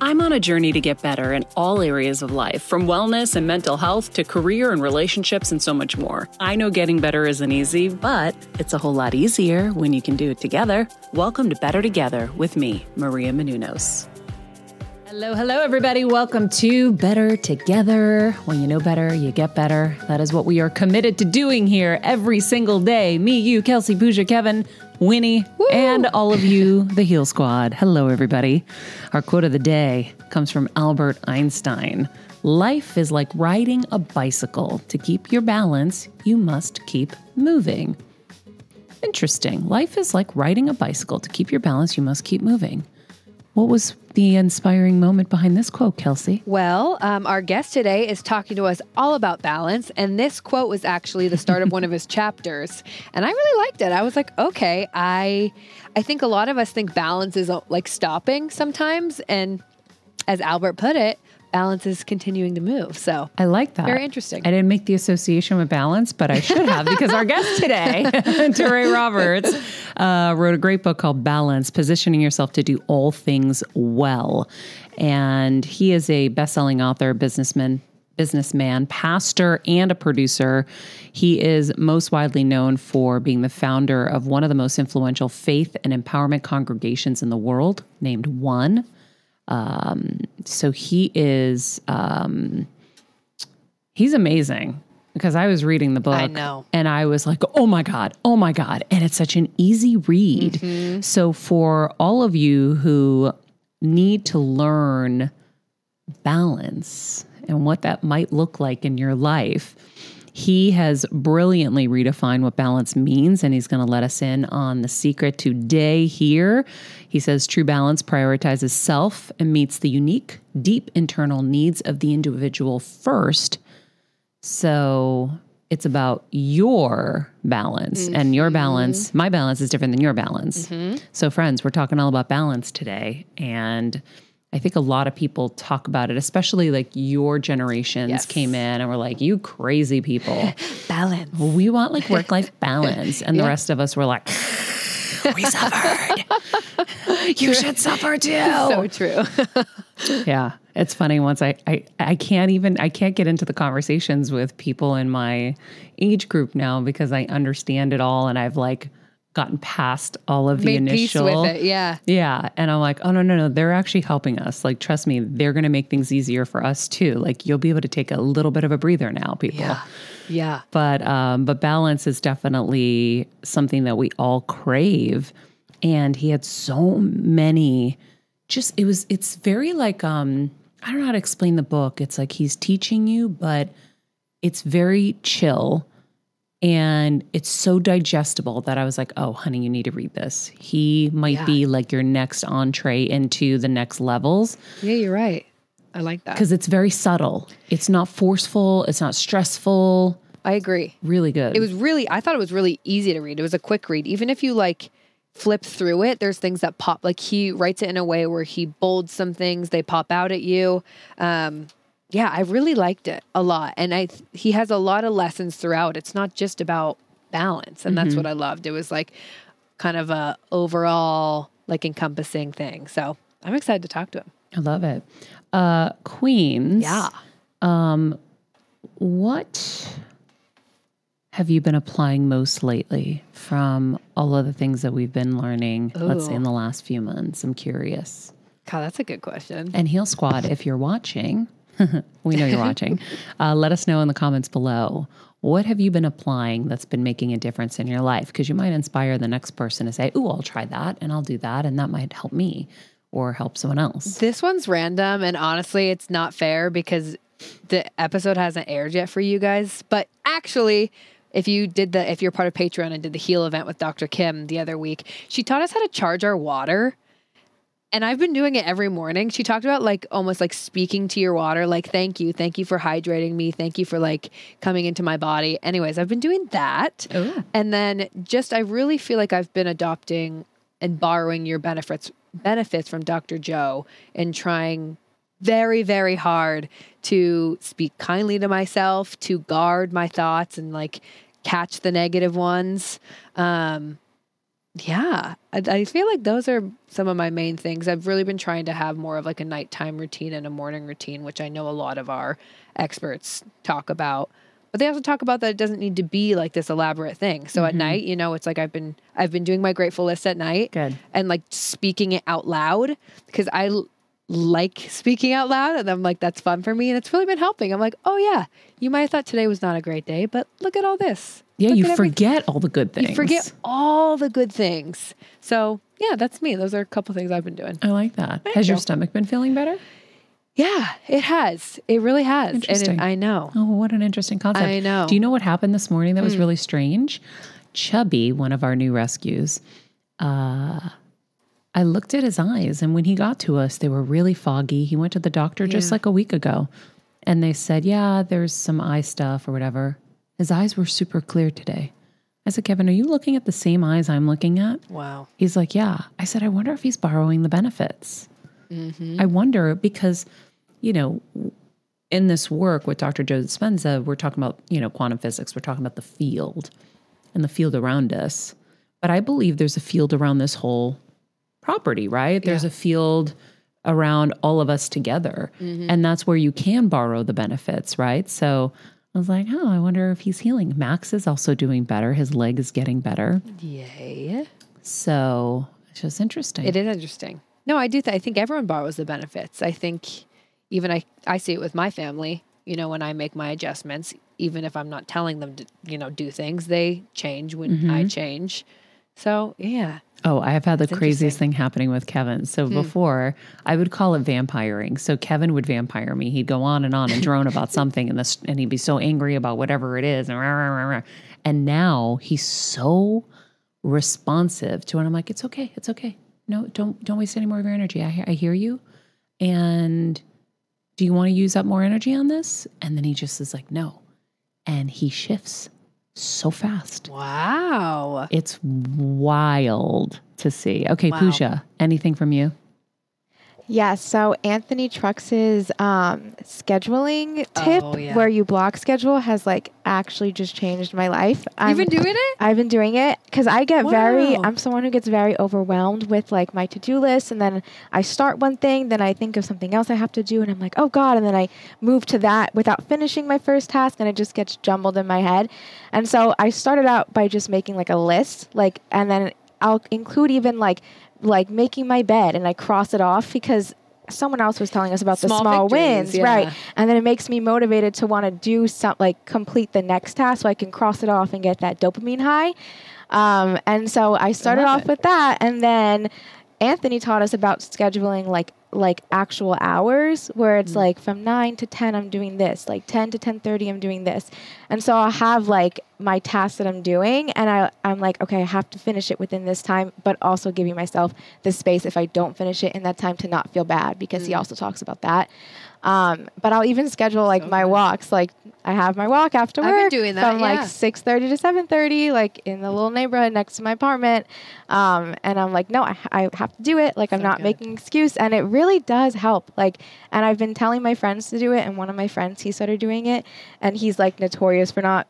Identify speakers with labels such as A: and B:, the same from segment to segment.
A: I'm on a journey to get better in all areas of life, from wellness and mental health to career and relationships and so much more. I know getting better isn't easy, but it's a whole lot easier when you can do it together. Welcome to Better Together with me, Maria Menounos.
B: Hello, hello, everybody. Welcome to Better Together. When you know better, you get better. That is what we are committed to doing here every single day. Me, you, Kelsey, Pooja, Kevin, Winnie, Woo! and all of you, the Heal Squad. Hello, everybody. Our quote of the day comes from Albert Einstein Life is like riding a bicycle. To keep your balance, you must keep moving. Interesting. Life is like riding a bicycle. To keep your balance, you must keep moving. What was the inspiring moment behind this quote, Kelsey?
C: Well, um, our guest today is talking to us all about balance, and this quote was actually the start of one of his chapters, and I really liked it. I was like, okay, I, I think a lot of us think balance is uh, like stopping sometimes, and as Albert put it, balance is continuing to move. So
B: I like that.
C: Very interesting.
B: I didn't make the association with balance, but I should have because our guest today, Touré Roberts, uh, wrote a great book called Balance Positioning Yourself to Do All Things Well. And he is a best selling author, businessman, businessman, pastor, and a producer. He is most widely known for being the founder of one of the most influential faith and empowerment congregations in the world, named One. Um, so he is um, he's amazing because I was reading the book I
C: know.
B: and I was like, "Oh my god, oh my god." And it's such an easy read. Mm-hmm. So for all of you who need to learn balance and what that might look like in your life, he has brilliantly redefined what balance means, and he's going to let us in on the secret today here. He says true balance prioritizes self and meets the unique, deep internal needs of the individual first. So it's about your balance mm-hmm. and your mm-hmm. balance. My balance is different than your balance. Mm-hmm. So, friends, we're talking all about balance today. And I think a lot of people talk about it, especially like your generations yes. came in and were like, you crazy people.
C: balance.
B: We want like work life balance. And yeah. the rest of us were like, we suffered. you should suffer too.
C: So true.
B: yeah. It's funny once I, I I can't even I can't get into the conversations with people in my age group now because I understand it all and I've like gotten past all of the
C: Made
B: initial
C: peace with it, yeah.
B: Yeah. And I'm like, oh no, no, no. They're actually helping us. Like, trust me, they're gonna make things easier for us too. Like you'll be able to take a little bit of a breather now, people.
C: Yeah. Yeah.
B: But um, but balance is definitely something that we all crave. And he had so many just it was it's very like um I don't know how to explain the book. It's like he's teaching you, but it's very chill and it's so digestible that I was like, "Oh, honey, you need to read this." He might yeah. be like your next entree into the next levels.
C: Yeah, you're right. I like that
B: because it's very subtle. It's not forceful. It's not stressful.
C: I agree.
B: Really good.
C: It was really. I thought it was really easy to read. It was a quick read. Even if you like flip through it, there's things that pop. Like he writes it in a way where he bolds some things. They pop out at you. Um, yeah, I really liked it a lot. And I he has a lot of lessons throughout. It's not just about balance. And mm-hmm. that's what I loved. It was like kind of a overall like encompassing thing. So I'm excited to talk to him.
B: I love it. Uh, Queens.
C: Yeah.
B: Um, what have you been applying most lately from all of the things that we've been learning, let's say in the last few months? I'm curious.
C: God, that's a good question.
B: And Heal Squad, if you're watching, we know you're watching, uh, let us know in the comments below. What have you been applying that's been making a difference in your life? Because you might inspire the next person to say, Oh, I'll try that and I'll do that. And that might help me or help someone else.
C: This one's random, and honestly, it's not fair because the episode hasn't aired yet for you guys. But actually, if you did the, if you're part of Patreon and did the heal event with Dr. Kim the other week, she taught us how to charge our water. And I've been doing it every morning. She talked about like almost like speaking to your water, like, thank you, thank you for hydrating me, thank you for like coming into my body. Anyways, I've been doing that. And then just, I really feel like I've been adopting and borrowing your benefits benefits from Dr. Joe and trying very, very hard to speak kindly to myself, to guard my thoughts and like catch the negative ones. Um, yeah, I, I feel like those are some of my main things. I've really been trying to have more of like a nighttime routine and a morning routine, which I know a lot of our experts talk about. But they also talk about that it doesn't need to be like this elaborate thing. So at mm-hmm. night, you know, it's like I've been I've been doing my grateful list at night
B: Good.
C: and like speaking it out loud because I like speaking out loud and I'm like that's fun for me and it's really been helping. I'm like, "Oh yeah, you might have thought today was not a great day, but look at all this."
B: Yeah,
C: Look
B: you forget all the good things.
C: You forget all the good things. So, yeah, that's me. Those are a couple things I've been doing.
B: I like that. Has your stomach been feeling better?
C: Yeah, it has. It really has. And
B: Interesting.
C: it, I know.
B: Oh, what an interesting concept.
C: I know. Hmm.
B: Do you know what happened this morning that was really strange? Chubby, one of our new rescues, uh, I looked at his eyes, and when he got to us, they were really foggy. He went to the doctor just like a week ago, and they said, Yeah, there's some eye stuff or whatever. His eyes were super clear today. I said, Kevin, are you looking at the same eyes I'm looking at?
C: Wow.
B: He's like, Yeah. I said, I wonder if he's borrowing the benefits. Mm-hmm. I wonder because, you know, in this work with Dr. Joe Dispenza, we're talking about, you know, quantum physics, we're talking about the field and the field around us. But I believe there's a field around this whole property, right? There's
C: Yeah.
B: a field around all of us together. Mm-hmm. And that's where you can borrow the benefits, right? So I was like, oh, I wonder if he's healing. Max is also doing better. His leg is getting better.
C: Yay.
B: So it's just interesting.
C: It is interesting. No, I do. Th- I think everyone borrows the benefits. I think even I, I see it with my family. You know, when I make my adjustments, even if I'm not telling them to, you know, do things, they change when I mm-hmm. change. So yeah,
B: Oh, I have had the craziest thing happening with Kevin. So hmm. before, I would call it vampiring. So Kevin would vampire me. He'd go on and on and drone about something, and this, and he'd be so angry about whatever it is, and rah, rah, rah, rah. and now he's so responsive to it. I'm like, it's okay, it's okay. No, don't don't waste any more of your energy. I I hear you, and do you want to use up more energy on this? And then he just is like, no, and he shifts so fast.
C: wow.
B: It's wild to see. Okay,
C: Wow.
B: Pooja, anything from you?
D: Yeah, so Anthony Trucks's um, scheduling tip,
C: Oh, yeah.
D: where you block schedule, has like actually just changed my life.
C: You've been doing it.
D: I've been doing it because I get very, I'm someone who gets very overwhelmed with like my to do list. And then I start one thing, then I think of something else I have to do, and I'm like, oh God. And then I move to that without finishing my first task, and it just gets jumbled in my head. And so I started out by just making like a list, like, and then I'll include even like, like making my bed and I cross it off because someone else was telling us about
C: Small
D: the small
C: victories,
D: wins, right? And then it makes me motivated to want to do some, like complete the next task so I can cross it off and get that dopamine high. Um, and so I started
B: love
D: off
B: it.
D: with that, and then Anthony taught us about scheduling like like actual hours where
B: Mm.
D: it's like from 9 to 10 I'm doing this like 10 to 10:30 I'm doing this and so I'll have like my tasks that I'm doing and I I'm like okay I have to finish it within this time but also giving myself the space if I don't finish it in that time to not feel bad because
B: Mm.
D: he also talks about that um, but I'll even schedule like my walks like I have my walk after
C: I've
D: work
C: been doing that,
D: from like 6:30 to 7:30 like in the little neighborhood next to my apartment um, and I'm like no I, I have to do it like I'm not
C: good.
D: making an excuse and it really does help like and I've been telling my friends to do it and one of my friends he started doing it and he's like notorious for not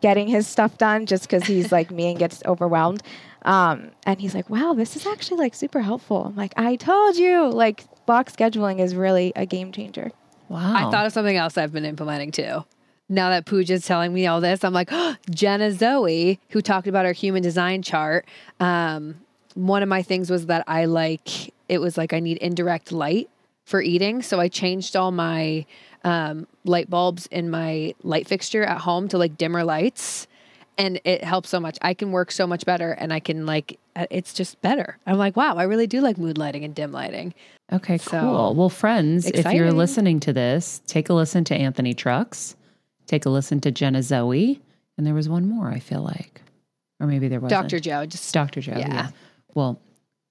D: getting his stuff done just because he's like me and gets overwhelmed. Um, and he's like, wow, this is actually like super helpful. I'm like, I told you, like block scheduling is really a game changer.
B: Wow.
C: I thought of something else I've been implementing too. Now that Pooja's telling me all this, I'm like, oh, Jenna Zoe, who talked about her human design chart. Um, one of my things was that I like, it was like I need indirect light for eating. So I changed all my um, light bulbs in my light fixture at home to like dimmer lights. And it helps so much. I can work so much better and I can like, uh, it's just better. I'm like, wow, I really do like mood lighting and dim lighting.
B: Okay,
C: So,
B: cool. Well, friends, if you're listening to this, take a listen to Anthony Trucks, take a listen to Jenna Zoe, and there was one more, I feel like. Or maybe there wasn't.
C: Dr. Joe, just
B: Dr. Joe. Yeah.
C: Yeah.
B: Well,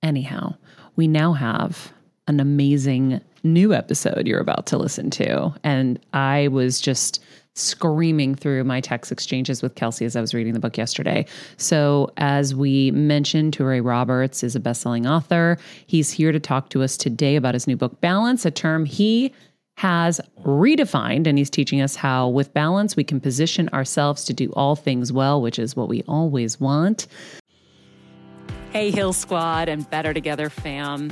B: anyhow, we now have an amazing new episode you're about to listen to. And I was just screaming through my text exchanges with Kelsey as I was reading the book yesterday. So, as we mentioned, Touré Roberts is a best-selling author. He's here to talk to us today about his new book, Balance, a term he has redefined, and he's teaching us how, with balance, we can position ourselves to do all things well, which is what we always want. Hey, Heal Squad and Better Together fam.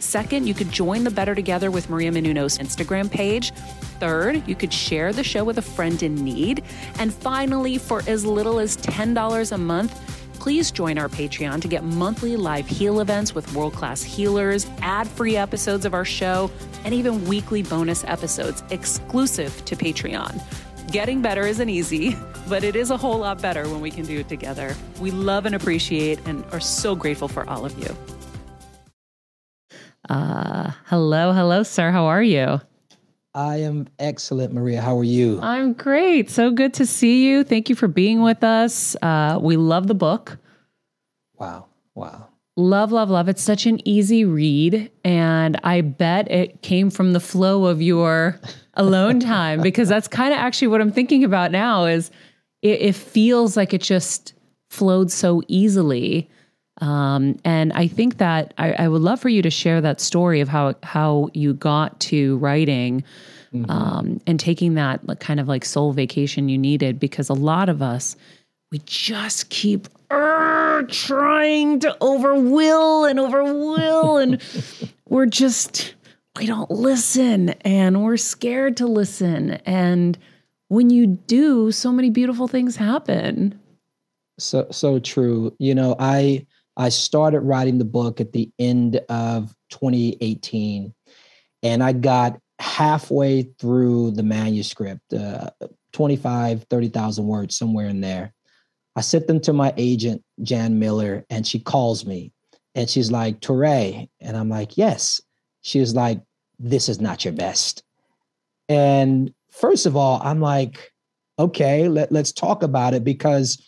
B: Second, you could join the Better Together with Maria Menounos Instagram page. Third, you could share the show with a friend in need. And finally, for as little as $10 a month, please join our Patreon to get monthly live heal events with world class healers, ad free episodes of our show, and even weekly bonus episodes exclusive to Patreon. Getting better isn't easy, but it is a whole lot better when we can do it together. We love and appreciate and are so grateful for all of you. Uh, hello, hello, sir. How are you?
E: I am excellent, Maria. How are you?
B: I'm great. So good to see you. Thank you for being with us. Uh, we love the book.
E: Wow. Wow.
B: Love, love, love. It's such an easy read. And I bet it came from the flow of your alone time because that's kind of actually what I'm thinking about now is it, it feels like it just flowed so easily. Um, and I think that I, I would love for you to share that story of how how you got to writing um, and taking that like, kind of like soul vacation you needed because a lot of us we just keep uh, trying to overwill and overwill and we're just we don't listen and we're scared to listen. And when you do so many beautiful things happen.
E: So so true. You know, I I started writing the book at the end of 2018 and I got halfway through the manuscript, uh, 25, 30,000 words somewhere in there. I sent them to my agent, Jan Miller, and she calls me and she's like, Toure. And I'm like, yes. She was like, this is not your best. And first of all, I'm like, okay, let, let's talk about it because,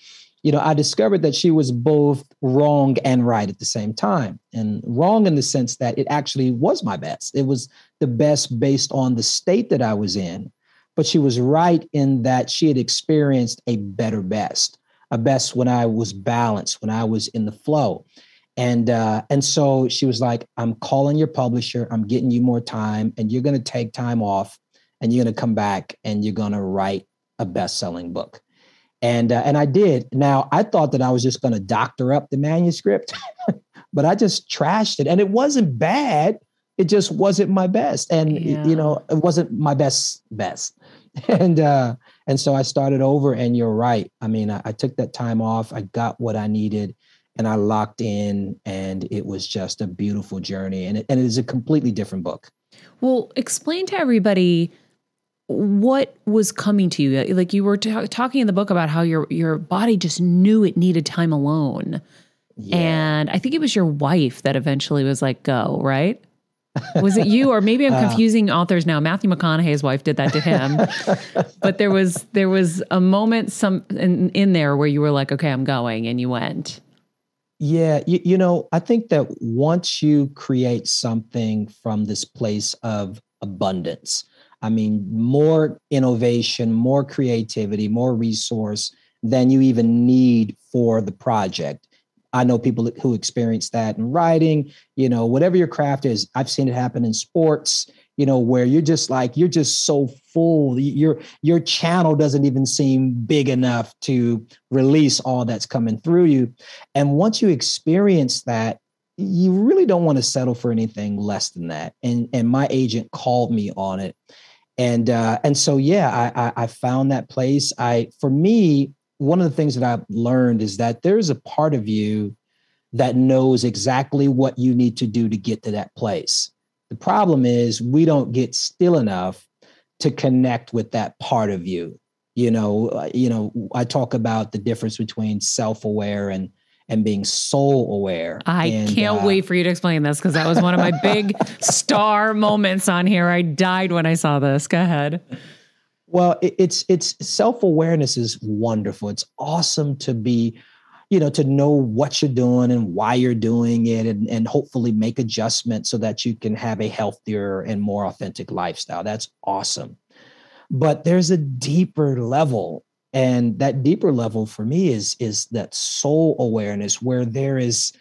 E: you know, I discovered that she was both wrong and right at the same time. And wrong in the sense that it actually was my best. It was the best based on the state that I was in. But she was right in that she had experienced a better best, a best when I was balanced, when I was in the flow. And uh, and so she was like, I'm calling your publisher, I'm getting you more time, and you're gonna take time off and you're gonna come back and you're gonna write a best-selling book. And uh, and I did. Now I thought that I was just gonna doctor up the manuscript, but I just trashed it. And it wasn't bad. It just wasn't my best. And
B: Yeah.
E: you know, it wasn't my best best. And uh and so I started over, and you're right. I mean, I, I took that time off, I got what I needed and I locked in, and it was just a beautiful journey. And it, and it is a completely different book.
B: Well, explain to everybody what was coming to you. Like you were ta- talking in the book about how your your body just knew it needed time alone.
E: Yeah.
B: And I think it was your wife that eventually was like, "Go," right? Was it you, or maybe I'm confusing uh, authors now? Matthew McConaughey's wife did that to him, but there was there was a moment some in, in there where you were like, "Okay, I'm going," and you went.
E: Yeah, you, you know, I think that once you create something from this place of abundance, I mean, more innovation, more creativity, more resource than you even need for the project. I know people who experience that in writing, you know, whatever your craft is. I've seen it happen in sports, you know, where you're just like, you're just so full. Your your channel doesn't even seem big enough to release all that's coming through you. And once you experience that, you really don't want to settle for anything less than that. And and my agent called me on it. And uh, and so yeah, I, I I found that place. I for me, one of the things that I've learned is that there's a part of you that knows exactly what you need to do to get to that place. The problem is we don't get still enough to connect with that part of you. You know, uh, you know, I talk about the difference between self-aware and and being soul aware.
B: I
E: and,
B: can't uh, wait for you to explain this because that was one of my big star moments on here. I died when I saw this. Go ahead.
E: Well, it, it's it's self awareness is wonderful. It's awesome to be, you know, to know what you're doing and why you're doing it, and and hopefully make adjustments so that you can have a healthier and more authentic lifestyle. That's awesome. But there's a deeper level, and that deeper level for me is is that soul awareness where there is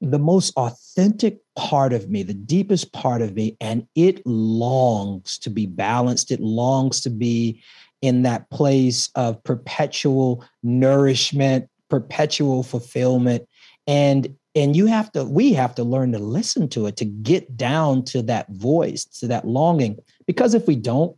E: the most authentic part of me, the deepest part of me, and it longs to be balanced. It longs to be in that place of perpetual nourishment, perpetual fulfillment. And and you have to we have to learn to listen to it to get down to that voice to that longing because if we don't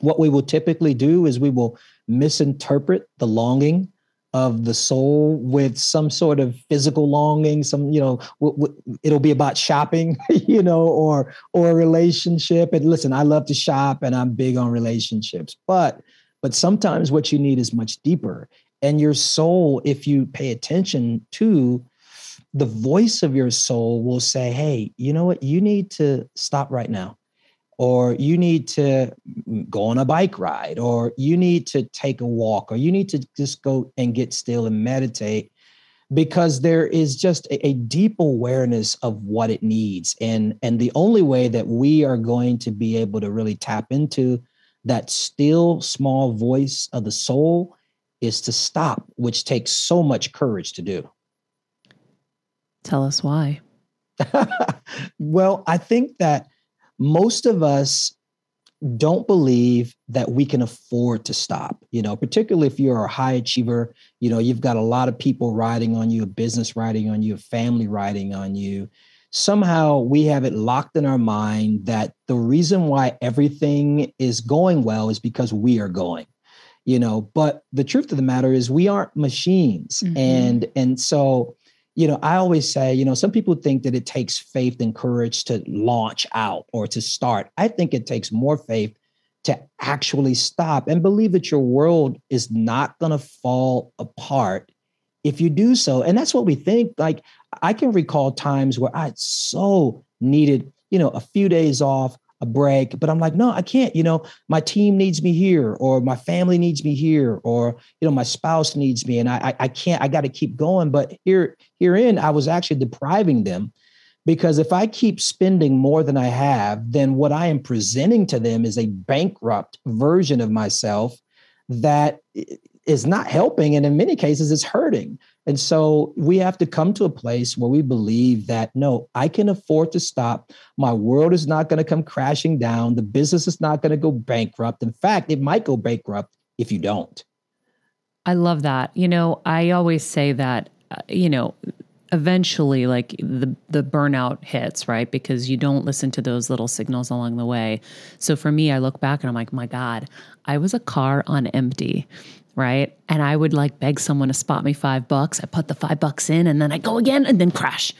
E: what we will typically do is we will misinterpret the longing of the soul with some sort of physical longing some you know w- w- it'll be about shopping you know or or a relationship. And listen i love to shop and i'm big on relationships but but sometimes what you need is much deeper. And your soul if you pay attention to the voice of your soul will say hey you know what? You need to stop right now or you need to go on a bike ride, or you need to take a walk, or you need to just go and get still and meditate because there is just a, a, deep awareness of what it needs. And and the only way that we are going to be able to really tap into that still small voice of the soul is to stop which takes so much courage to do.
B: Tell us why.
E: Well i think that most of us don't believe that we can afford to stop you know particularly if you're a high achiever you know you've got a lot of people riding on you a business riding on you a family riding on you. Somehow we have it locked in our mind that the reason why everything is going well is because we are going you know. But the truth of the matter is we aren't machines. Mm-hmm. and and so you know, I always say, you know, some people think that it takes faith and courage to launch out or to start. I think it takes more faith to actually stop and believe that your world is not going to fall apart if you do so. And that's what we think. Like, I can recall times where I so needed, you know, a few days off a break but i'm like no i can't you know my team needs me here or my family needs me here or you know my spouse needs me and i i, can't i got to keep going. But here herein i was actually depriving them because if i keep spending more than i have then what i am presenting to them is a bankrupt version of myself that is not helping and in many cases it's hurting and so we have to come to a place where we believe that no, I can afford to stop. My world is not going to come crashing down. The business is not going to go bankrupt. In fact, it might go bankrupt if you don't.
B: I love that. You know, I always say that, uh, you know, eventually like the the burnout hits, right? Because you don't listen to those little signals along the way. So for me, I look back and I'm like, "My god, I was a car on empty." Right? And I would like beg someone to spot me five bucks. I put the five bucks in and then I go again and then crash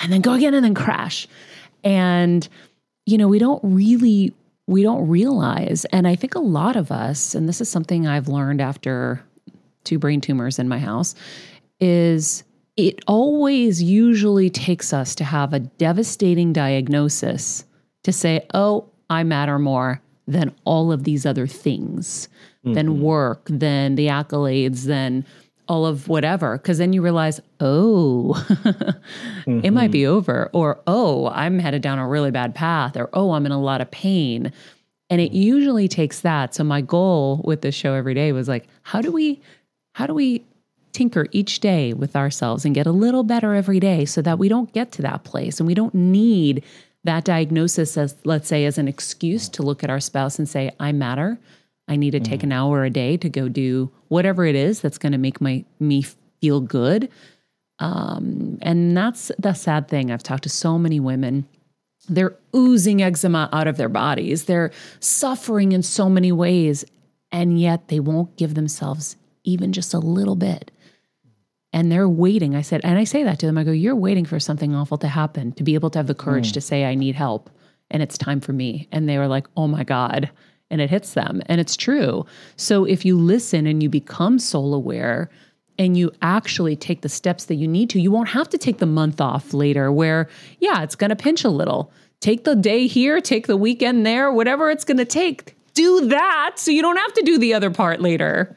B: and then go again and then crash. And, you know, we don't really, we don't realize. And I think a lot of us, and this is something I've learned after two brain tumors in my house, is it always usually takes us to have a devastating diagnosis to say, oh, I matter more than all of these other things, mm-hmm. than work, than the accolades, than all of whatever. Cause then you realize, oh, mm-hmm. it might be mm-hmm. over, or oh, I'm headed down a really bad path, or oh, I'm in a lot of pain. And it usually takes that. So my goal with this show every day was like, how do we, how do we tinker each day with ourselves and get a little better every day so that we don't get to that place and we don't need that diagnosis as let's say as an excuse to look at our spouse and say i matter i need to take an hour a day to go do whatever it is that's going to make my me feel good um, and that's the sad thing i've talked to so many women they're oozing eczema out of their bodies they're suffering in so many ways and yet they won't give themselves even just a little bit and they're waiting. I said, and I say that to them. I go, You're waiting for something awful to happen to be able to have the courage mm. to say, I need help and it's time for me. And they were like, Oh my God. And it hits them. And it's true. So if you listen and you become soul aware, and you actually take the steps that you need to, you won't have to take the month off later where, yeah, it's going to pinch a little. Take the day here, take the weekend there, whatever it's going to take. Do that so you don't have to do the other part later.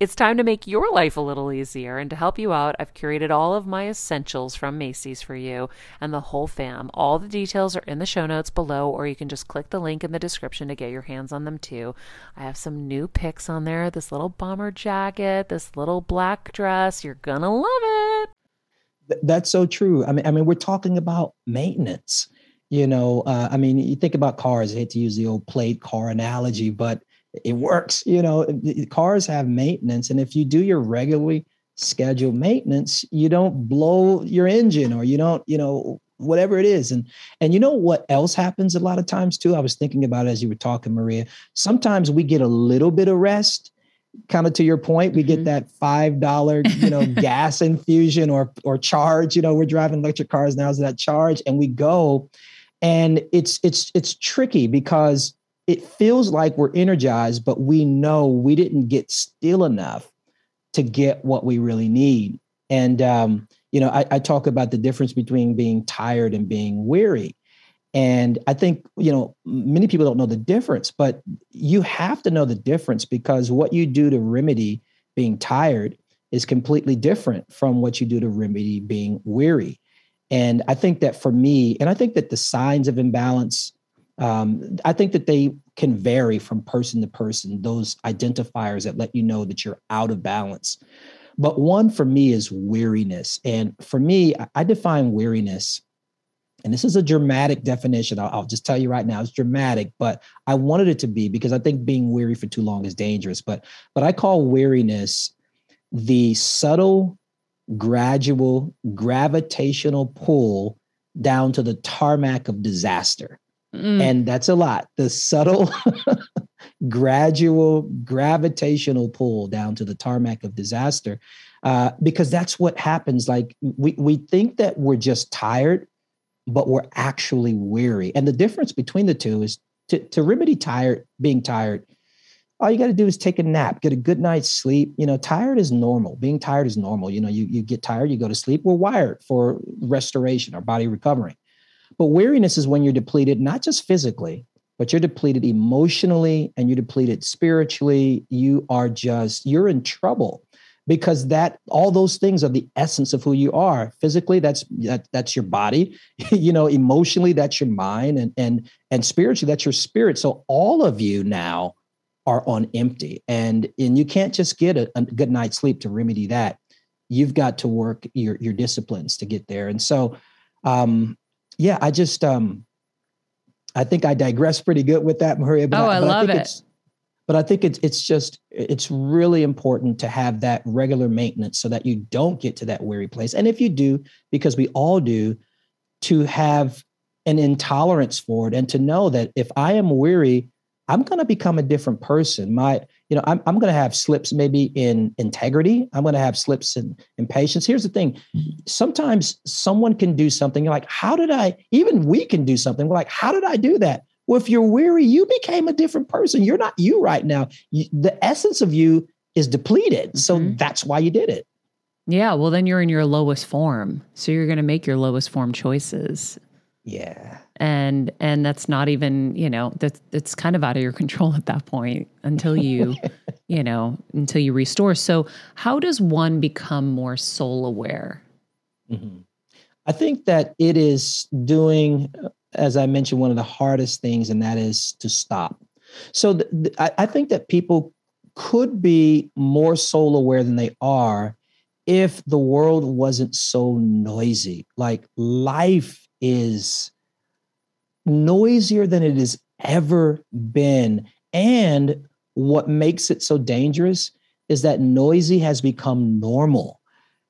F: it's time to make your life a little easier. And to help you out, I've curated all of my essentials from Macy's for you and the whole fam. All the details are in the show notes below, or you can just click the link in the description to get your hands on them too. I have some new picks on there this little bomber jacket, this little black dress. You're to love it.
E: That's so true. I mean, I mean, we're talking about maintenance. You know, uh, I mean, you think about cars. I hate to use the old plate car analogy, but it works. You know, cars have maintenance, and if you do your regularly scheduled maintenance, you don't blow your engine or you don't, you know, whatever it is. And and you know what else happens a lot of times too? I was thinking about as you were talking, Maria. Sometimes we get a little bit of rest. Kind of to your point, we mm-hmm. get that five dollar, you know, gas infusion or or charge. You know, we're driving electric cars now, so that charge, and we go, and it's it's it's tricky because it feels like we're energized, but we know we didn't get still enough to get what we really need. And um, you know, I, I talk about the difference between being tired and being weary. And I think, you know, many people don't know the difference, but you have to know the difference because what you do to remedy being tired is completely different from what you do to remedy being weary. And I think that for me, and I think that the signs of imbalance um, I think that they can vary from person to person, those identifiers that let you know that you're out of balance. But one for me is weariness. And for me, I define weariness, and this is a dramatic definition. I'll, I'll just tell you right now, it's dramatic, but I wanted it to be because I think being weary for too long is dangerous. But but I call weariness the subtle, gradual, gravitational pull down to the tarmac of disaster. Mm. And that's a lot. The subtle, gradual, gravitational pull down to the tarmac of disaster. Uh, because that's what happens. Like we, we think that we're just tired, but we're actually weary. And the difference between the two is to, to remedy tired, being tired, all you got to do is take a nap, get a good night's sleep. You know, tired is normal. Being tired is normal. You know, you, you get tired, you go to sleep. We're wired for restoration, our body recovering. But weariness is when you're depleted, not just physically, but you're depleted emotionally and you're depleted spiritually. You are just, you're in trouble because that all those things are the essence of who you are. Physically that's that, that's your body. You know emotionally that's your mind and and and spiritually that's your spirit. So all of you now are on empty. And and you can't just get a, a good night's sleep to remedy that. You've got to work your your disciplines to get there. And so um yeah, I just um I think I digress pretty good with that, Maria.
B: But oh, I, I love
E: I
B: it.
E: It's, but I think it's it's just it's really important to have that regular maintenance so that you don't get to that weary place. And if you do, because we all do, to have an intolerance for it and to know that if I am weary, I'm going to become a different person. My, you know, I'm, I'm going to have slips maybe in integrity. I'm going to have slips in, in patience. Here's the thing. Sometimes someone can do something. You're like, how did I, even we can do something. We're like, how did I do that? Well, if you're weary, you became a different person. You're not you right now. You, the essence of you is depleted. So mm-hmm. that's why you did it.
B: Yeah. Well, then you're in your lowest form. So you're going to make your lowest form choices.
E: Yeah.
B: And and that's not even, you know, that's it's kind of out of your control at that point until you, you know, until you restore. So how does one become more soul aware?
E: Mm-hmm. I think that it is doing, as I mentioned, one of the hardest things, and that is to stop. So the, the, I, I think that people could be more soul aware than they are if the world wasn't so noisy. Like life is noisier than it has ever been. And what makes it so dangerous is that noisy has become normal.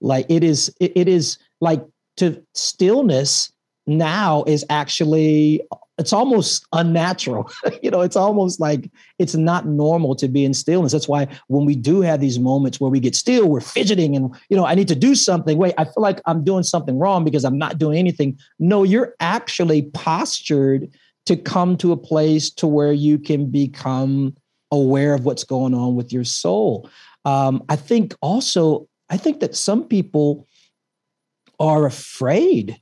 E: Like it is, it, it is like to stillness now is actually it's almost unnatural. you know, it's almost like it's not normal to be in stillness. That's why when we do have these moments where we get still, we're fidgeting and, you know, I need to do something. Wait, I feel like I'm doing something wrong because I'm not doing anything. No, you're actually postured to come to a place to where you can become aware of what's going on with your soul. Um, I think also, I think that some people are afraid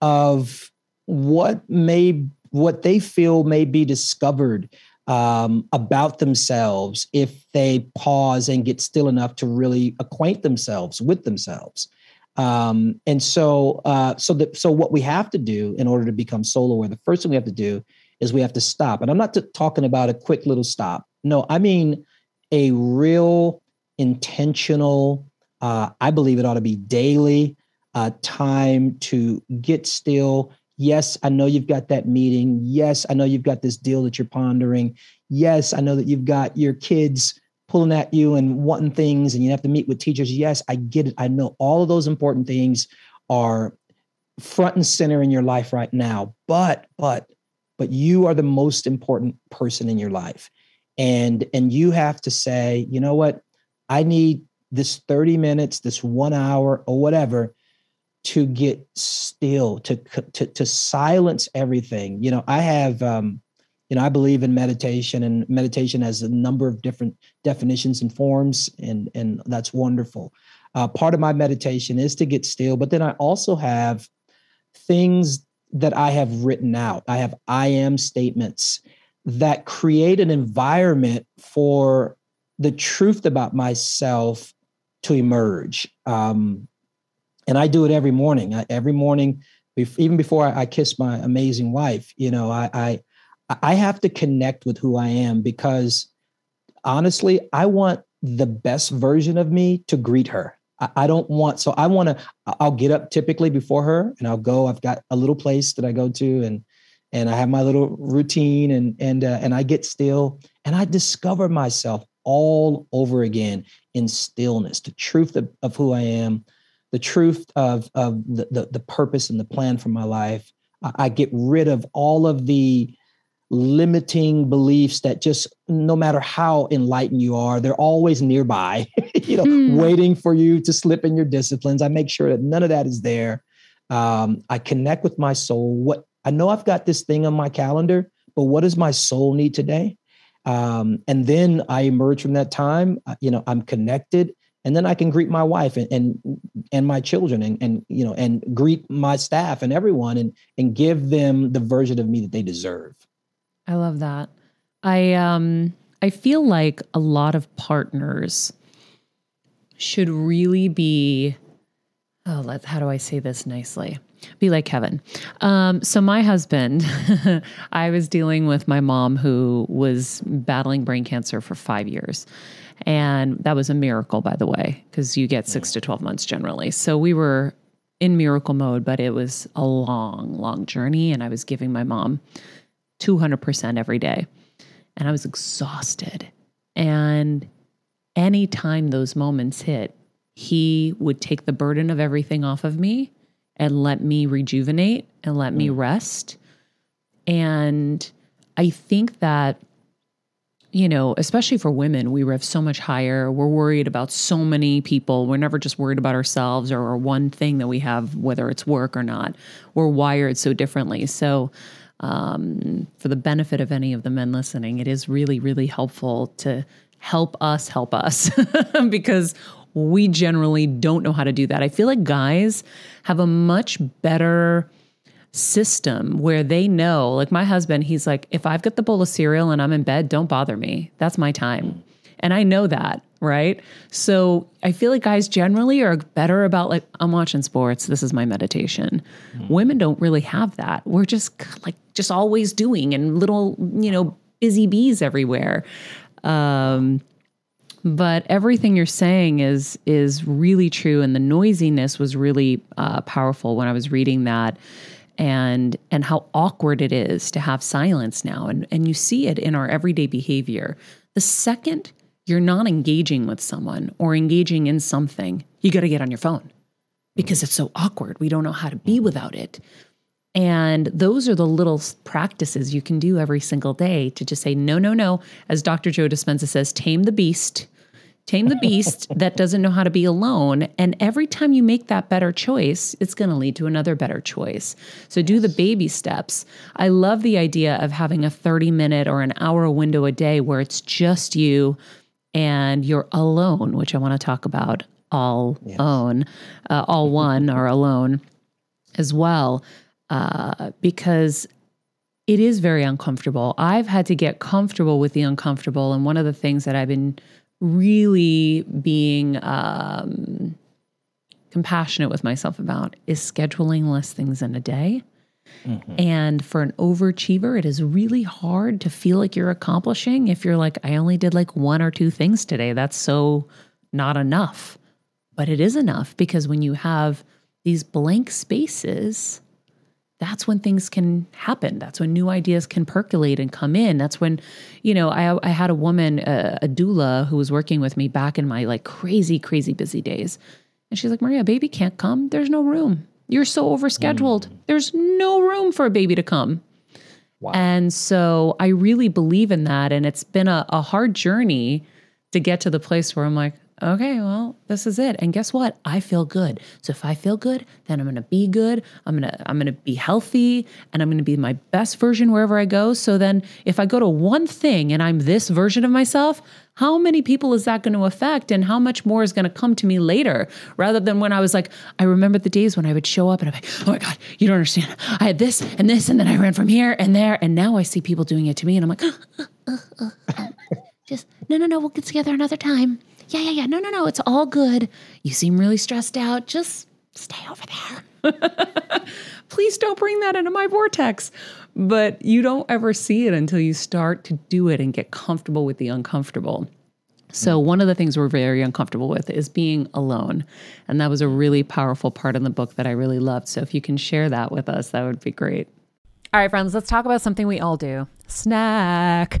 E: of what may what they feel may be discovered um, about themselves if they pause and get still enough to really acquaint themselves with themselves. Um, and so, uh, so that so what we have to do in order to become soul aware, the first thing we have to do is we have to stop. And I'm not t- talking about a quick little stop. No, I mean a real intentional. Uh, I believe it ought to be daily uh, time to get still Yes, I know you've got that meeting. Yes, I know you've got this deal that you're pondering. Yes, I know that you've got your kids pulling at you and wanting things and you have to meet with teachers. Yes, I get it. I know all of those important things are front and center in your life right now. But, but, but you are the most important person in your life. And and you have to say, you know what? I need this 30 minutes, this 1 hour or whatever to get still, to to to silence everything. You know, I have um, you know, I believe in meditation, and meditation has a number of different definitions and forms, and and that's wonderful. Uh, part of my meditation is to get still, but then I also have things that I have written out. I have I am statements that create an environment for the truth about myself to emerge. Um, and I do it every morning. I, every morning, even before I, I, kiss my amazing wife, you know, I, I I have to connect with who I am because honestly, I want the best version of me to greet her. I, I don't want so I want to. I'll get up typically before her, and I'll go. I've got a little place that I go to, and and I have my little routine, and and uh, and I get still, and I discover myself all over again in stillness, the truth of, of who I am, the truth of, of the, the, the purpose and the plan for my life. I, I get rid of all of the limiting beliefs that just no matter how enlightened you are they're always nearby you know hmm. waiting for you to slip in your disciplines i make sure that none of that is there um, i connect with my soul what i know i've got this thing on my calendar but what does my soul need today um, and then i emerge from that time uh, you know i'm connected and then I can greet my wife and and, and my children and, and you know and greet my staff and everyone and and give them the version of me that they deserve.
B: I love that. I um I feel like a lot of partners should really be oh let how do I say this nicely? Be like Kevin. Um, so my husband, I was dealing with my mom who was battling brain cancer for five years. And that was a miracle, by the way, because you get six to 12 months generally. So we were in miracle mode, but it was a long, long journey. And I was giving my mom 200% every day. And I was exhausted. And anytime those moments hit, he would take the burden of everything off of me and let me rejuvenate and let me mm. rest. And I think that, you know, especially for women, we rev so much higher. We're worried about so many people. We're never just worried about ourselves or, one thing that we have, whether it's work or not. We're wired so differently. So, um, for the benefit of any of the men listening, it is really, really helpful to help us help us because we generally don't know how to do that. I feel like guys have a much better system where they know, like my husband, he's like, if I've got the bowl of cereal and I'm in bed, don't bother me. That's my time. And I know that, right? So I feel like guys generally are better about like, I'm watching sports. This is my meditation. Women don't really have that. We're just like, just always doing and little, you know, busy bees everywhere. Um, but everything you're saying is is really true and the noisiness was really uh, powerful when i was reading that and and how awkward it is to have silence now and and you see it in our everyday behavior the second you're not engaging with someone or engaging in something you got to get on your phone because it's so awkward we don't know how to be without it and those are the little practices you can do every single day to just say, no, no, no. As Dr. Joe Dispenza says, tame the beast. Tame the beast that doesn't know how to be alone. And every time you make that better choice, it's going to lead to another better choice. So do the baby steps. I love the idea of having a 30 minute or an hour window a day where it's just you and you're alone, which I want to talk about all own, uh, all one or alone as well uh, because it is very uncomfortable. I've had to get comfortable with the uncomfortable. And one of the things that I've been really being um, compassionate with myself about is scheduling less things in a day. And for an overachiever, it is really hard to feel like you're accomplishing if you're like, I only did like one or two things today. That's so not enough. But it is enough because when you have these blank spaces, that's when things can happen. That's when new ideas can percolate and come in. That's when, you know, I, I had a woman, uh, a doula, who was working with me back in my like crazy, crazy busy days. And she's like, Maria, baby can't come. There's no room. You're so overscheduled. There's no room for a baby to come. Wow. And so I really believe in that. And it's been a, a hard journey to get to the place where I'm like, okay, well, this is it. And guess what? I feel good. So if I feel good, then I'm gonna be good. I'm gonna I'm gonna be healthy and I'm gonna be my best version wherever I go. So then if I go to one thing and I'm this version of myself, how many people is that going to affect and how much more is going to come to me later rather than when I was like, I remember the days when I would show up and I'm like, oh my God, you don't understand. I had this and this, and then I ran from here and there. And now I see people doing it to me and I'm like, just no, no, no, we'll get together another time. Yeah, yeah, yeah. No, no, no. It's all good. You seem really stressed out. Just stay over there. Please don't bring that into my vortex. But you don't ever see it until you start to do it and get comfortable with the uncomfortable. So, mm. one of the things we're very uncomfortable with is being alone. And that was a really powerful part in the book that I really loved. So, if you can share that with us, that would be great.
F: All right, friends, let's talk about something we all do snack.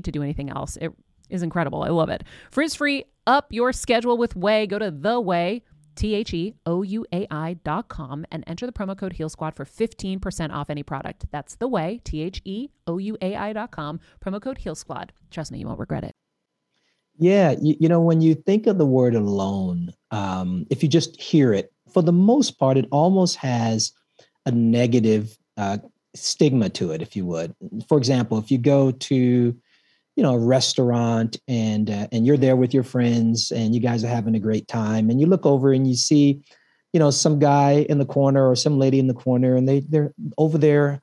F: to do anything else. It is incredible. I love it. Frizz free, up your schedule with Ouai. Go to the Ouai. T H E O U A I dot com and enter the promo code Heal Squad for 15% off any product. That's the Ouai, T H E O U A I dot com, promo code Heal Squad. Trust me, you won't regret it.
E: Yeah, you, you know, when you think of the word alone, um, if you just hear it, for the most part, it almost has a negative uh, stigma to it, if you would. For example, if you go to, you know, a restaurant and uh, and you're there with your friends and you guys are having a great time, and you look over and you see, you know, some guy in the corner or some lady in the corner, and they they're over there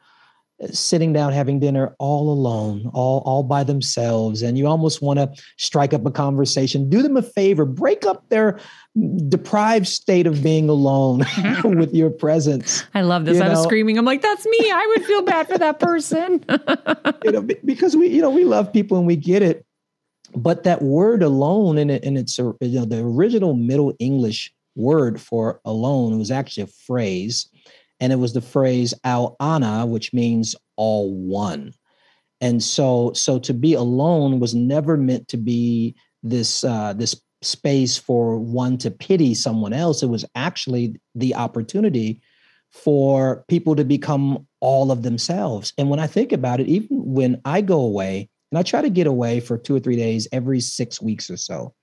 E: sitting down having dinner all alone all all by themselves and you almost want to strike up a conversation do them a favor break up their deprived state of being alone with your presence
B: I love this.
E: You
B: I was
E: know-
B: screaming. I'm like, that's me. I would feel bad for that person.
E: you know because we you know we love people and we get it but that word alone and it and it's you know the original middle english word for alone was actually a phrase and it was the phrase al ana which means all one. And so so to be alone was never meant to be this uh this space for one to pity someone else. It was actually the opportunity for people to become all of themselves. And when i think about it even when i go away and i try to get away for two or three days every six weeks or so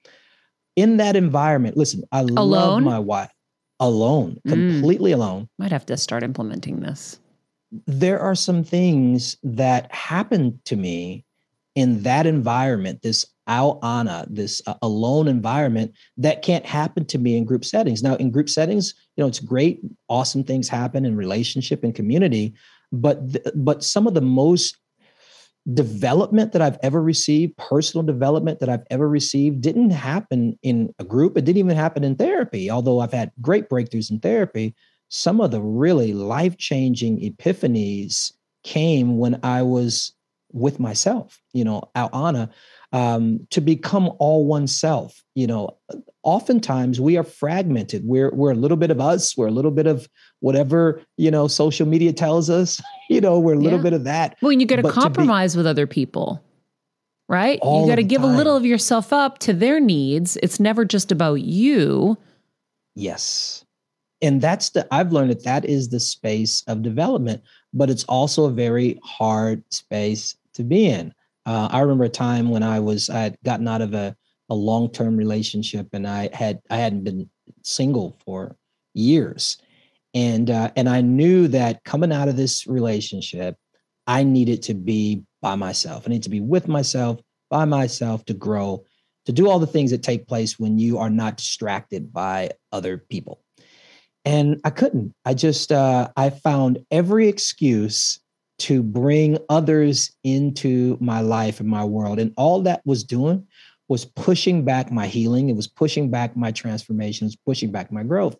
E: in that environment listen i love my wife alone
B: Mm.
E: completely alone
B: Might have to start implementing this.
E: there are some things that happen to me in that environment, this al ana, this uh, alone environment that can't happen to me in group settings. Now, in group settings, you know, it's great, awesome things happen in relationship and community, but th- but some of the most development that I've ever received, personal development that I've ever received, didn't happen in a group. It didn't even happen in therapy, although I've had great breakthroughs in therapy some of the really life changing epiphanies came when I was with myself, you know, al ana, um, to become all oneself. You know, oftentimes we are fragmented. We're we're a little bit of us. We're a little bit of whatever you know social media tells us. You know, we're a little
B: Yeah.
E: bit of that.
B: Well, you got to compromise with other people, right? You got to give a little of yourself up to their needs. It's never just about you.
E: Yes. And that's the, I've learned that that is the space of development, but it's also a very hard space to be in. Uh, I remember a time when I was, I had gotten out of a, a long term relationship and I had, I hadn't been single for years. And, uh, and I knew that coming out of this relationship, I needed to be by myself. I need to be with myself, by myself to grow, to do all the things that take place when you are not distracted by other people and i couldn't i just uh, i found every excuse to bring others into my life and my world and all that was doing was pushing back my healing. It was pushing back my transformation. It was pushing back my growth.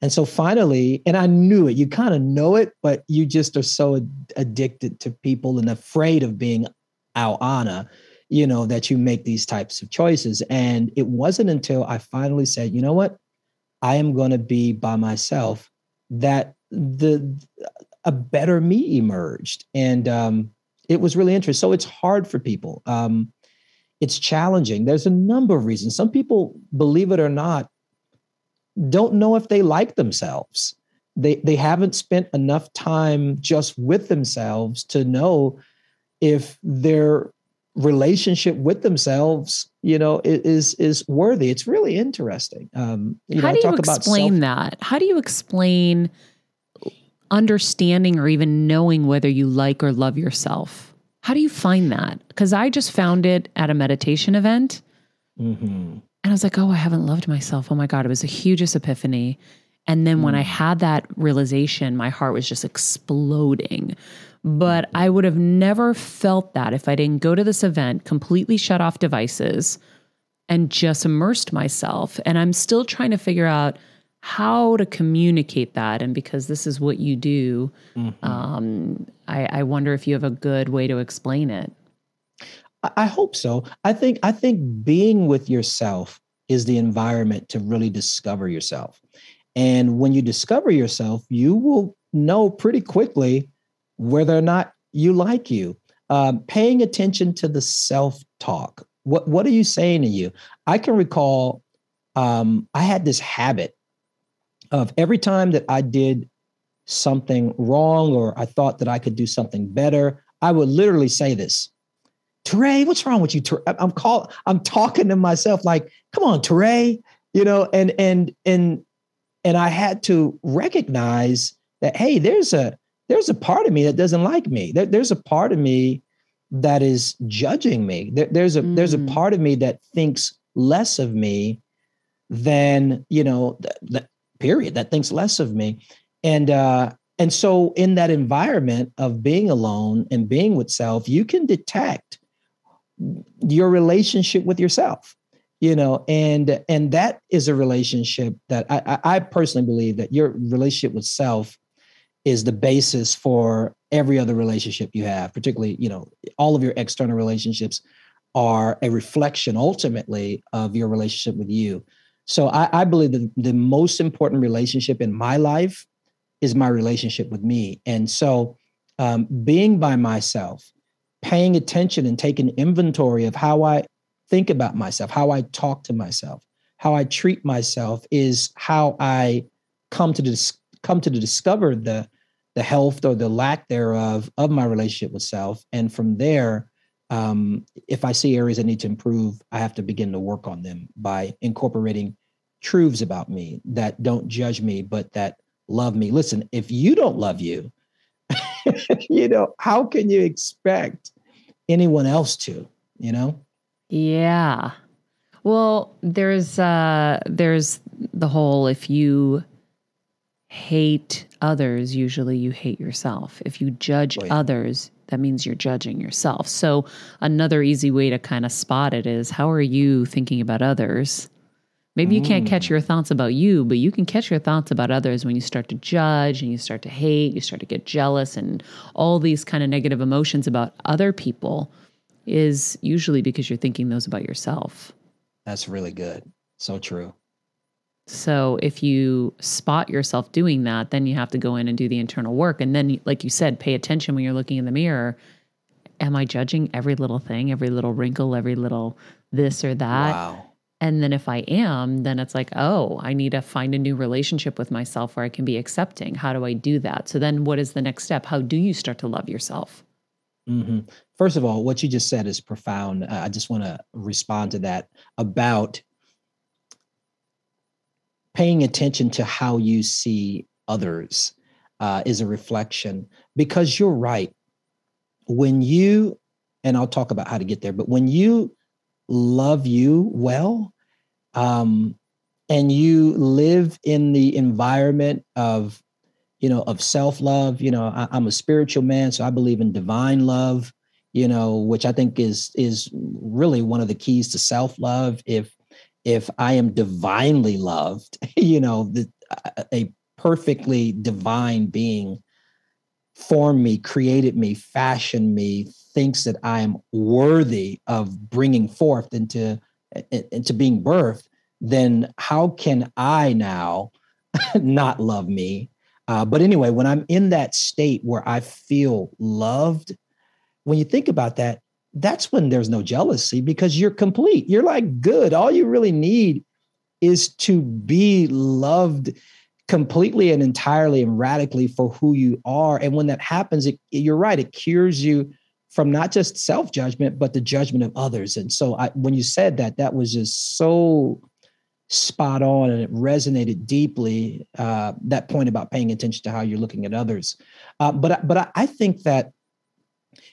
E: And so finally and i knew it. You kind of know it but you just are so ad- addicted to people and afraid of being al ana you know that you make these types of choices. And it wasn't until i finally said you know what? I am going to be by myself, that the a better me emerged, and um, it was really interesting. So it's hard for people. Um, it's challenging. There's a number of reasons. Some people, believe it or not, don't know if they like themselves. They they haven't spent enough time just with themselves to know if their relationship with themselves, you know, is is worthy. It's really interesting. Um, you
B: How
E: know,
B: do you explain that? How do you explain understanding or even knowing whether you like or love yourself? How do you find that? Because I just found it at a meditation event.
E: Mhm.
B: And I was like, oh, I haven't loved myself. Oh my God, it was a hugest epiphany. And then when I had that realization, my heart was just exploding. But I would have never felt that if I didn't go to this event, completely shut off devices, and just immersed myself. And I'm still trying to figure out how to communicate that. And because this is what you do, mm-hmm. um, I, I wonder if you have a good way to explain it.
E: I hope so. I think I think being with yourself is the environment to really discover yourself. And when you discover yourself, you will know pretty quickly whether or not you like you. Um, paying attention to the self talk. What what are you saying to you? I can recall um, I had this habit of every time that I did something wrong or I thought that I could do something better, I would literally say this. Touré, what's wrong with you? Touré? I'm call I'm talking to myself like, come on, Touré, you know, and and and and I had to recognize that hey, there's a there's a part of me that doesn't like me. There, there's a part of me that is judging me. There, there's a mm. there's a mm. part of me that thinks less of me than you know the, the period that thinks less of me. And uh and so in that environment of being alone and being with self you can detect your relationship with yourself you know and and that is a relationship that i i personally believe that your relationship with self is the basis for every other relationship you have particularly you know all of your external relationships are a reflection ultimately of your relationship with you so I, I believe that the most important relationship in my life is my relationship with me. And so um, being by myself, paying attention and taking inventory of how I think about myself, how I talk to myself, how I treat myself is how I come to dis- come to discover the the health or the lack thereof of my relationship with self. And from there, um, if I see areas that need to improve, I have to begin to work on them by incorporating truths about me that don't judge me, but that love me. Listen, if you don't love you, you know, how can you expect anyone else to, you know?
B: Yeah. Well, there's uh there's the whole if you hate others, usually you hate yourself. If you judge oh, yeah. others, that means you're judging yourself. So, another easy way to kind of spot it is how are you thinking about others? Maybe you can't catch mm. your thoughts about you, but you can catch your thoughts about others when you start to judge and you start to hate, you start to get jealous, and all these kind of negative emotions about other people is usually because you're thinking those about yourself.
E: That's really good. So true.
B: So if you spot yourself doing that, then you have to go in and do the internal work. And then, like you said, pay attention when you're looking in the mirror. Am I judging every little thing, every little wrinkle, every little this or that?
E: Wow.
B: And then if I am, then it's like, oh, I need to find a new relationship with myself where I can be accepting. How do I do that? So then what is the next step? How do you start to love yourself?
E: Mm-hmm. First of all, what you just said is profound. Uh, I just want to respond to that about paying attention to how you see others uh, is a reflection because you're right. When you, and I'll talk about how to get there, but when you love you well, um, and you live in the environment of, you know, of self love. You know, I, I'm a spiritual man, so I believe in divine love. You know, which I think is is really one of the keys to self love. If if I am divinely loved, you know, the, a perfectly divine being formed me, created me, fashioned me, thinks that I am worthy of bringing forth into into being birthed, then how can I now not love me? Uh, but anyway, when I'm in that state where I feel loved, when you think about that, that's when there's no jealousy because you're complete. You're like good. All you really need is to be loved completely and entirely and radically for who you are. And when that happens, it, you're right, it cures you from not just self judgment, but the judgment of others. And so I, when you said that, that was just so spot on and it resonated deeply. Uh, that point about paying attention to how you're looking at others. Uh, but but I think that,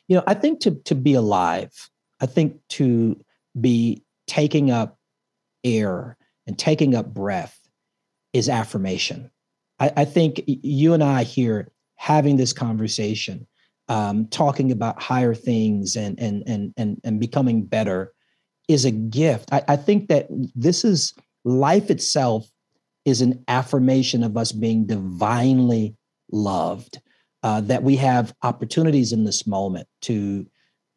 E: you know, I think to to be alive, I think to be taking up air and taking up breath is affirmation. I, I think you and I here having this conversation um, talking about higher things and and and and and becoming better is a gift. I, I think that this is life itself is an affirmation of us being divinely loved. Uh, that we have opportunities in this moment to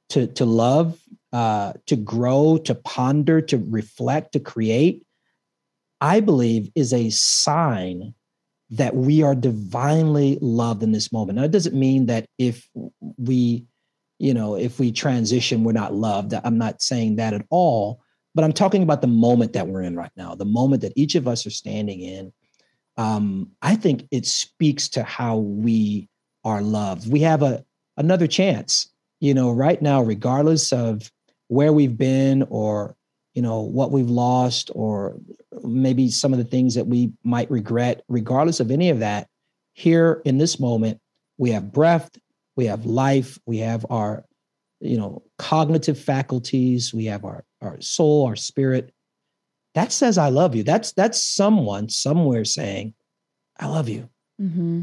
E: to to love, uh, to grow, to ponder, to reflect, to create. I believe is a sign that we are divinely loved in this moment. Now, it doesn't mean that if we, you know, if we transition, we're not loved. I'm not saying that at all, but I'm talking about the moment that we're in right now, the moment that each of us are standing in. Um, I think it speaks to how we are loved. We have a another chance, you know, right now, regardless of where we've been or you know what we've lost or maybe some of the things that we might regret regardless of any of that here in this moment we have breath we have life we have our you know cognitive faculties we have our our soul our spirit that says i love you that's that's someone somewhere saying i love you
B: mm-hmm.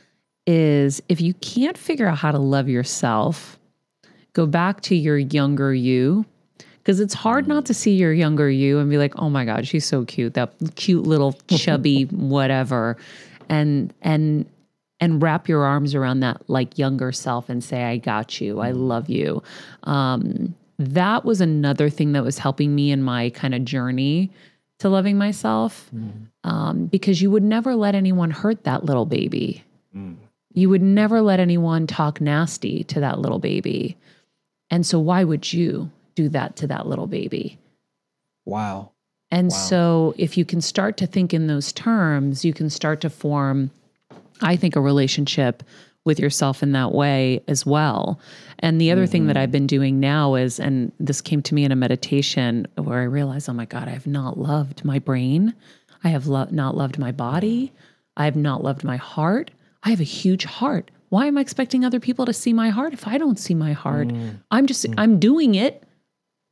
B: is if you can't figure out how to love yourself, go back to your younger you. Because it's hard not to see your younger you and be like, oh my God, she's so cute. That cute little chubby whatever. And and and wrap your arms around that like younger self and say, I got you. I love you. Um, that was another thing that was helping me in my kind of journey to loving myself. Mm. Um, because you would never let anyone hurt that little baby. You would never let anyone talk nasty to that little baby. And so, why would you do that to that little baby?
E: Wow.
B: And
E: wow.
B: so, if you can start to think in those terms, you can start to form, I think, a relationship with yourself in that way as well. And the other mm-hmm. thing that mm-hmm. I've been doing now is, and this came to me in a meditation where I realized, oh my God, I have not loved my brain. I have lo- not loved my body. I have not loved my heart. I have a huge heart. Why am I expecting other people to see my heart if I don't see my heart? Mm. I'm just, mm. I'm doing it.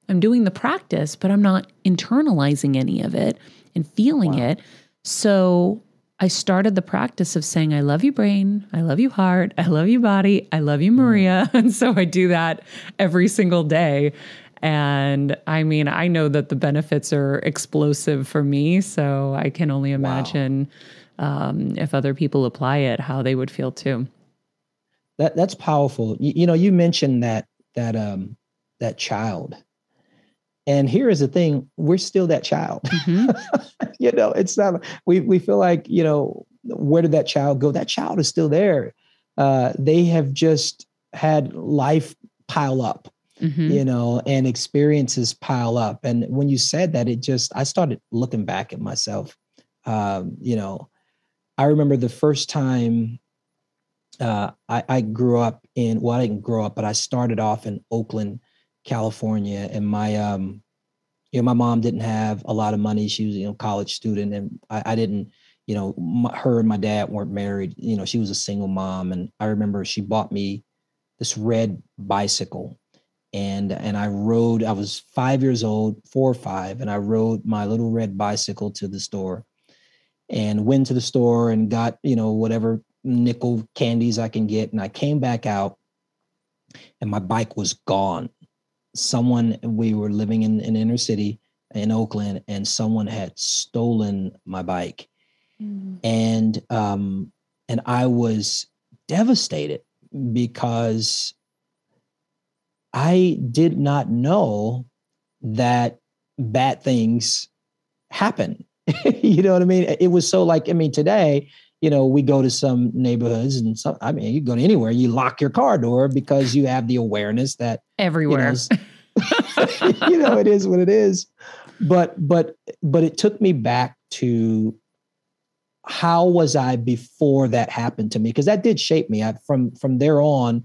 B: I'm doing the practice, but I'm not internalizing any of it and feeling wow. it. So I started the practice of saying, I love you, brain. I love you, heart. I love you, body. I love you, Maria. Mm. And so I do that every single day. And I mean, I know that the benefits are explosive for me. So I can only imagine. Wow um, if other people apply it, how they would feel too.
E: That that's powerful. You, you know, you mentioned that that um that child. And here is the thing, we're still that child. Mm-hmm. you know, it's not we we feel like, you know, where did that child go? That child is still there. Uh, they have just had life pile up. Mm-hmm. you know, and experiences pile up. And when you said that, it just, I started looking back at myself. Um, you know, I remember the first time uh, I, I, grew up in, well, I didn't grow up, but I started off in Oakland, California. And my, um, you know, my mom didn't have a lot of money. She was, you know, college student and I, I didn't, you know, my, her and my dad weren't married. You know, she was a single mom. And I remember she bought me this red bicycle and and I rode. I was five years old, four or five, and I rode my little red bicycle to the store and went to the store and got, you know, whatever nickel candies I can get. And I came back out and my bike was gone. Someone, we were living in an in inner city in Oakland, and someone had stolen my bike.
D: Mm.
E: and um, and I was devastated because I did not know that bad things happen. you know what I mean? It was so like I mean today, you know, we go to some neighborhoods and some I mean, you go to anywhere, you lock your car door because you have the awareness that you know,
B: Everywhere.
E: you know it is what it is but but but it took me back to how was i before that happened to me because that did shape me I, from from there on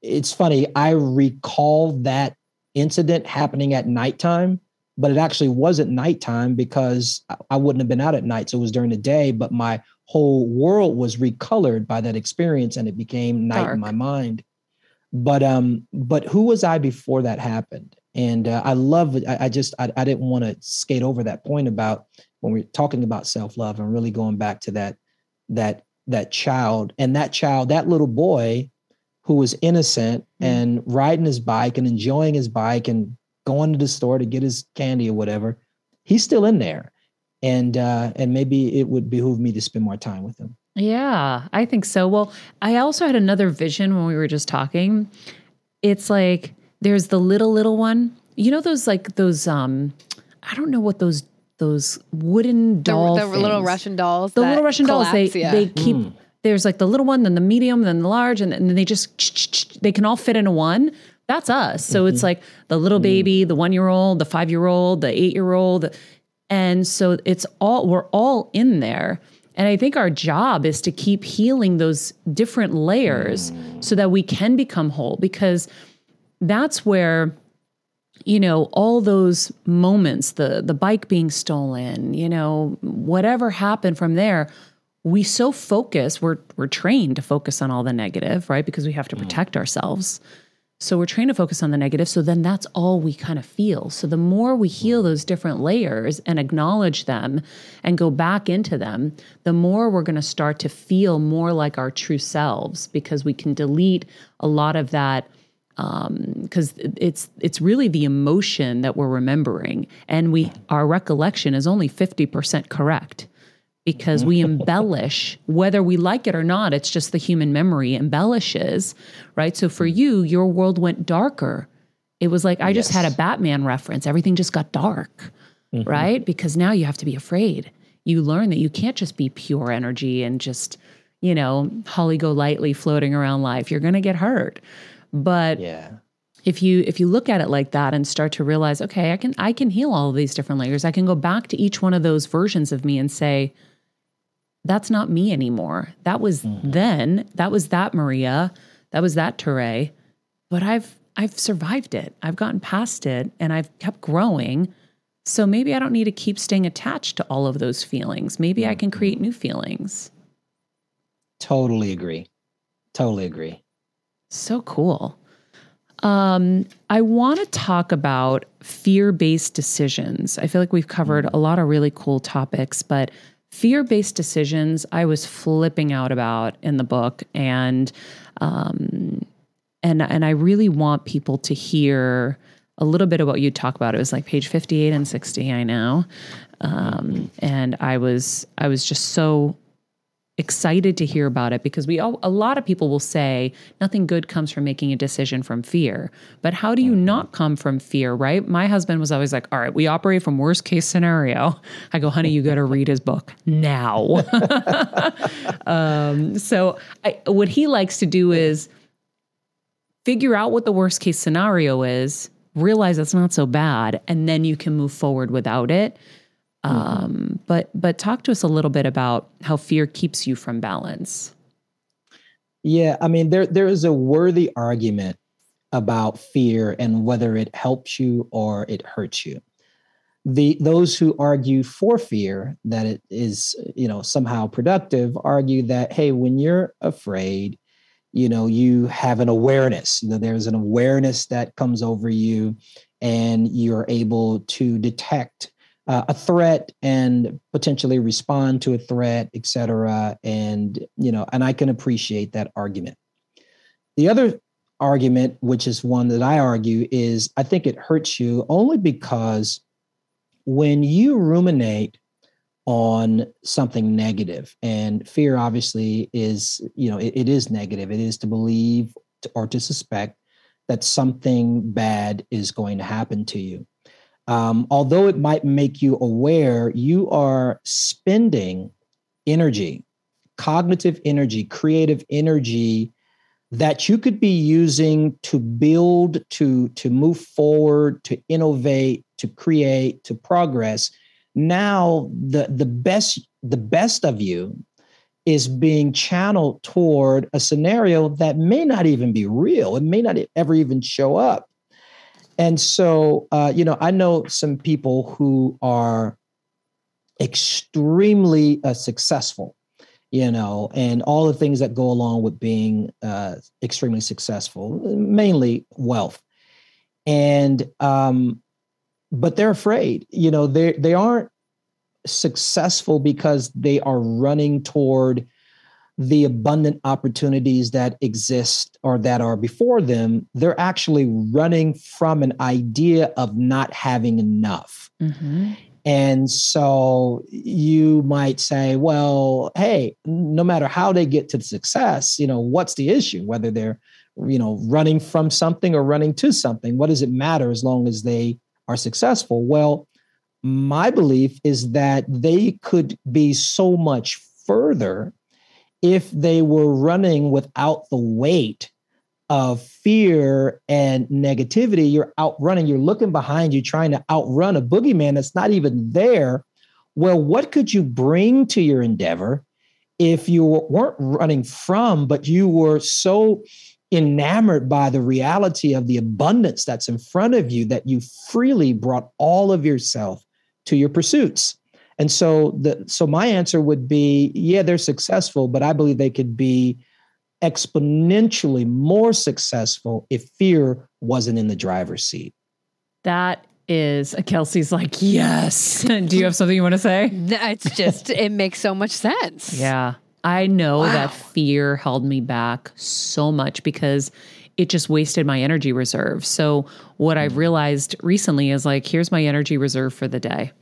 E: it's funny i recall that incident happening at nighttime but it actually wasn't nighttime because I- wouldn't have been out at night so it was during the day but my whole world was recolored by that experience and it became night
B: Dark.
E: in my mind but um but who was i before that happened and uh, i love i, I just I, I didn't want to skate over that point about when we're talking about self-love and really going back to that that that child and that child that little boy who was innocent
B: Mm.
E: and riding his bike and enjoying his bike and going to the store to get his candy or whatever he's still in there and uh and maybe it would behoove me to spend more time with him
B: Yeah, I think so. Well, I also had another vision when we were just talking. It's like there's the little little one. You know those like those um I don't know what those those wooden
C: The,
B: doll
C: the little Russian dolls.
B: the little Russian dolls they
C: yeah.
B: they keep
E: Mm.
B: there's like the little one then the medium then the large and then they just they can all fit into one that's us. So it's mm-hmm. like the little mm. baby the one year old the five year old the eight year old and so it's all we're all in there. And i think our job is to keep healing those different layers mm. so that we can become whole because that's where you know all those moments the the bike being stolen you know whatever happened from there we so focus we're we're trained to focus on all the negative right? Because we have to mm. protect ourselves so we're trained to focus on the negative. So then that's all we kind of feel. So the more we heal those different layers and acknowledge them and go back into them the more we're going to start to feel more like our true selves because we can delete a lot of that um, because it's it's really the emotion that we're remembering. And we our recollection is only 50% correct because we embellish whether we like it or not it's just the human memory embellishes right? So for you your world went darker. It was like i just had a batman reference. Everything just got dark mm-hmm. right? Because now you have to be afraid. You learn that you can't just be pure energy and just you know Holly Golightly floating around life. You're going to get hurt. But
E: yeah.
B: if you if you look at it like that and start to realize okay i can i can heal all of these different layers. I can go back to each one of those versions of me and say that's not me anymore. That was mm-hmm. then. That was that maria. That was that Touré. but i've i've survived it. I've gotten past it and i've kept growing. So maybe i don't need to keep staying attached to all of those feelings. Maybe i can create mm-hmm. new feelings.
E: Totally agree. Totally agree.
B: So cool. Um, I want to talk about fear based decisions. I feel like we've covered mm-hmm. a lot of really cool topics, but fear based decisions I was flipping out about in the book. And, um, and, and I really want people to hear a little bit of what you talk about. It was like page 58 and 60, I know. Um, and I was, I was just so excited to hear about it because we all, a lot of people will say nothing good comes from making a decision from fear. But how do you not come from fear, right? My husband was always like, "All right, we operate from worst case scenario." I go, "Honey, you got to read his book now." um, so I, what he likes to do is figure out what the worst case scenario is, realize it's not so bad, and then you can move forward without it. Um, but but talk to us a little bit about how fear keeps you from balance.
E: Yeah, I mean there there is a worthy argument about fear and whether it helps you or it hurts you. The those who argue for fear that it is, you know, somehow productive argue that hey, when you're afraid, you know, you have an awareness, that there's an awareness that comes over you and you're able to detect uh, a threat and potentially respond to a threat, et cetera. And, you know, and I can appreciate that argument. The other argument, which is one that I argue, is I think it hurts you only because when you ruminate on something negative and fear obviously is you know it, it is negative it is to believe or to suspect that something bad is going to happen to you um, although it might make you aware you are spending energy cognitive energy creative energy that you could be using to build to to move forward to innovate to create to progress. Now the the best the best of you is being channeled toward a scenario that may not even be real. It may not ever even show up and so uh, you know i know some people who are extremely uh, successful you know and all the things that go along with being uh, extremely successful mainly wealth and um, but they're afraid. You know, they they aren't successful because they are running toward the abundant opportunities that exist or that are before them. They're actually running from an idea of not having enough. Mm-hmm. And so you might say, well, hey, no matter how they get to success, you know, what's the issue? Whether they're, you know, running from something or running to something, what does it matter as long as they are successful? Well, my belief is that they could be so much further if they were running without the weight of fear and negativity. You're outrunning, you're looking behind you, trying to outrun a boogeyman that's not even there. Well, what could you bring to your endeavor if you weren't running from, but you were so enamored by the reality of the abundance that's in front of you that you freely brought all of yourself to your pursuits. And so the so my answer would be yeah they're successful but I believe they could be exponentially more successful if fear wasn't in the driver's seat.
B: That is Kelsey's like, yes. Do you have something you want to say?
C: It's just, it makes so much sense.
B: Yeah. I know wow. that fear held me back so much because it just wasted my energy reserve. So, what I've mm. realized recently is like, here's my energy reserve for the day.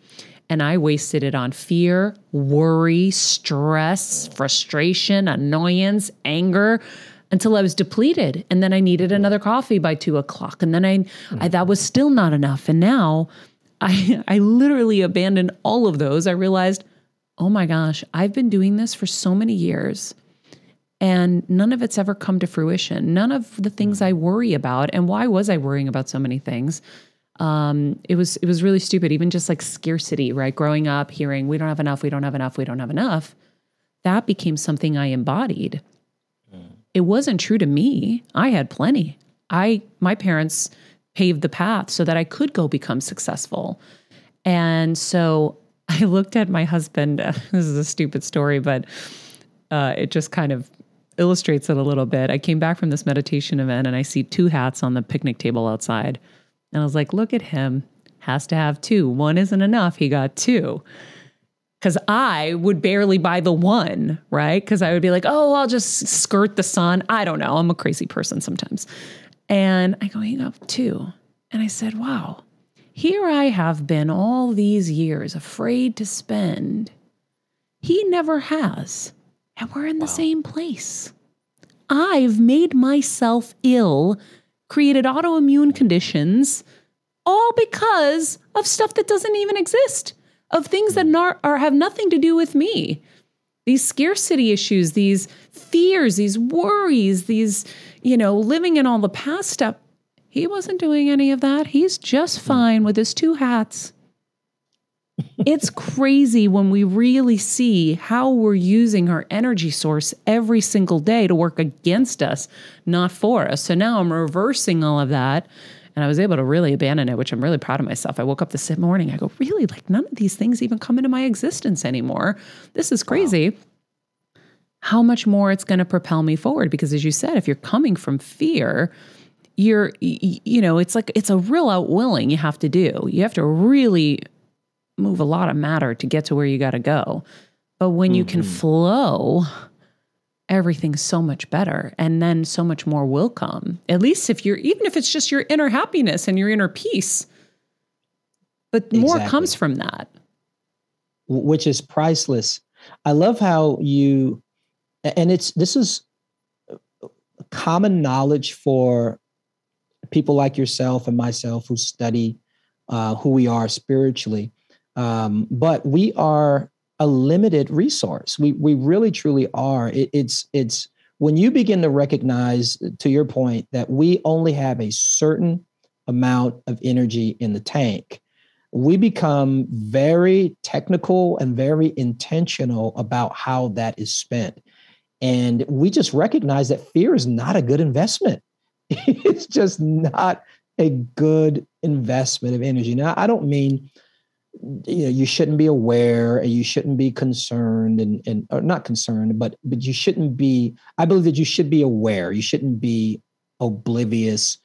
B: And I wasted it on fear, worry, stress, frustration, annoyance, anger until I was depleted. And then I needed another coffee by two o'clock. And then I, I that was still not enough. And now I, I literally abandoned all of those. I realized oh my gosh, I've been doing this for so many years and none of it's ever come to fruition. None of the things I worry about. And why was I worrying about so many things? Um, it was it was really stupid. Even just like scarcity, right? Growing up, hearing we don't have enough, we don't have enough, we don't have enough. That became something I embodied. Mm. It wasn't true to me. I had plenty. I my parents paved the path so that I could go become successful. And so I looked at my husband. this is a stupid story, but uh, it just kind of illustrates it a little bit. I came back from this meditation event and I see two hats on the picnic table outside. And I was like, look at him. Has to have two. One isn't enough. He got two. Because I would barely buy the one, right? Because I would be like, oh, I'll just skirt the sun. I don't know. I'm a crazy person sometimes. And I go, he got two. And I said, wow, here I have been all these years afraid to spend. He never has. And we're in the wow. same place. I've made myself ill, created autoimmune conditions, all because of stuff that doesn't even exist, of things that not, are, have nothing to do with me. These scarcity issues, these fears, these worries, these, you know, living in all the past stuff he wasn't doing any of that. He's just fine with his two hats. It's crazy when we really see how we're using our energy source every single day to work against us, not for us. So now I'm reversing all of that. And I was able to really abandon it, which I'm really proud of myself. I woke up this morning, I go, really? Like none of these things even come into my existence anymore. This is crazy. Wow. How much more it's going to propel me forward? Because as you said, if you're coming from fear, you're you know it's like it's a real outwilling you have to do you have to really move a lot of matter to get to where you got to go but when mm-hmm. you can mm-hmm. flow everything's so much better and then so much more will come at least if you're even if it's just your inner happiness and your inner peace but more comes from that
E: which is priceless. I love how you, and it's this is common knowledge for people like yourself and myself who study uh, who we are spiritually. Um, but we are a limited resource. We we really truly are. It, it's it's when you begin to recognize, to your point, that we only have a certain amount of energy in the tank. We become very technical and very intentional about how that is spent. And we just recognize that fear is not a good investment. it's just not a good investment of energy. Now, I don't mean you know you shouldn't be aware and you shouldn't be concerned and and or not concerned but but you shouldn't be i believe that you should be aware you shouldn't be oblivious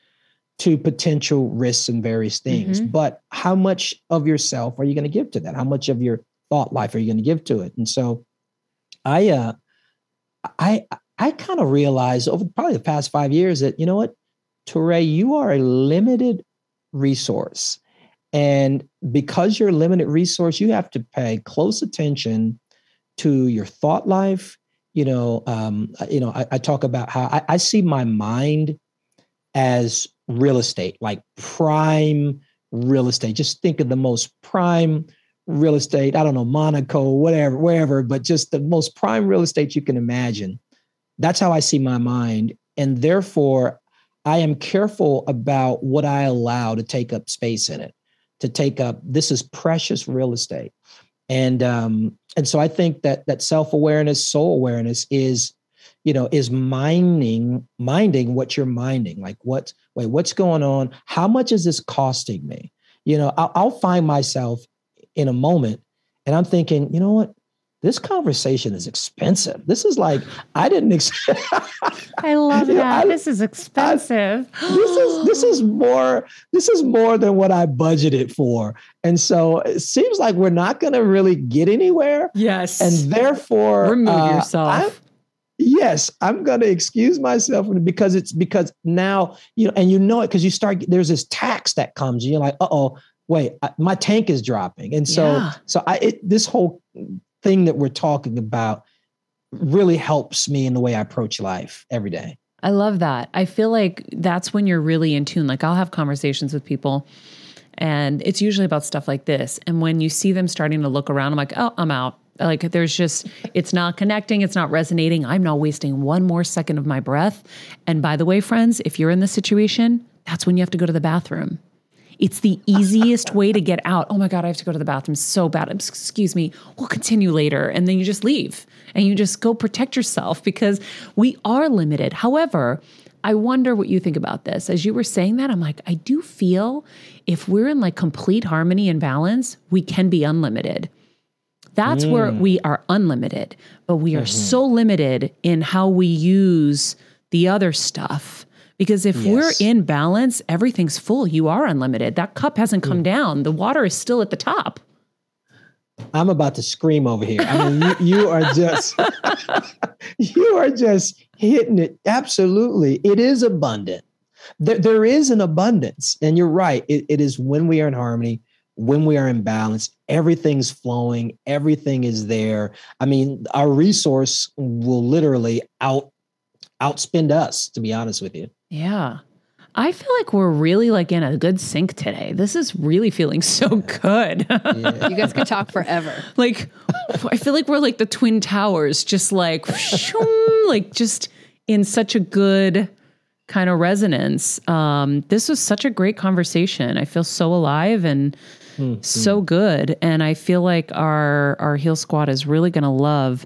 E: to potential risks and various things mm-hmm. but how much of yourself are you going to give to that how much of your thought life are you going to give to it and so i uh i i kind of realized over probably the past five years that you know what Touré, you are a limited resource. And because you're a limited resource, you have to pay close attention to your thought life. You know, um, you know, I, I talk about how I, I see my mind as real estate, like prime real estate. Just think of the most prime real estate. I don't know, Monaco, whatever, wherever, but just the most prime real estate you can imagine. That's how I see my mind. And therefore, I am careful about what I allow to take up space in it, to take up. This is precious real estate, and um, and so I think that that self awareness, soul awareness is, you know, is minding minding what you're minding. Like what? Wait, what's going on? How much is this costing me? You know, I'll, I'll find myself in a moment, and I'm thinking, you know what? This conversation is expensive. This is like I didn't expect.
B: I love that. I, this is expensive.
E: I, this is this is more this is more than what I budgeted for, and so it seems like we're not going to really get anywhere.
B: Yes,
E: and therefore
B: remove uh, yourself.
E: I'm, yes, I'm going to excuse myself because it's because now you know, and you know it because you start. There's this tax that comes. And you're like, uh oh, wait, my tank is dropping, and so yeah. so I it, this whole thing that we're talking about really helps me in the way I approach life every day.
B: I love that. I feel like that's when you're really in tune. Like I'll have conversations with people and it's usually about stuff like this. And when you see them starting to look around, I'm like, oh, I'm out. Like there's just, it's not connecting, it's not resonating. I'm not wasting one more second of my breath. And by the way, friends, if you're in this situation, that's when you have to go to the bathroom. It's the easiest way to get out. Oh my God, I have to go to the bathroom so bad. Excuse me. We'll continue later. And then you just leave and you just go protect yourself because we are limited. However, I wonder what you think about this. As you were saying that, I'm like, I do feel if we're in like complete harmony and balance, we can be unlimited. That's mm. where we are unlimited, but we are mm-hmm. so limited in how we use the other stuff because if yes. we're in balance, everything's full. You are unlimited. That cup hasn't come mm. down. The water is still at the top.
E: I'm about to scream over here. I mean, you, you are just you are just hitting it. Absolutely. It is abundant. There, there is an abundance. And you're right. It, it is when we are in harmony, when we are in balance, everything's flowing, everything is there. I mean, our resource will literally out outspend us, to be honest with you.
B: Yeah. I feel like we're really like in a good sync today. This is really feeling so good.
C: Yeah. you guys could talk forever.
B: Like I feel like we're like the twin towers, just like shoom, like just in such a good kind of resonance. Um, this was such a great conversation. I feel so alive and mm-hmm. so good. And I feel like our our Heal Squad is really gonna love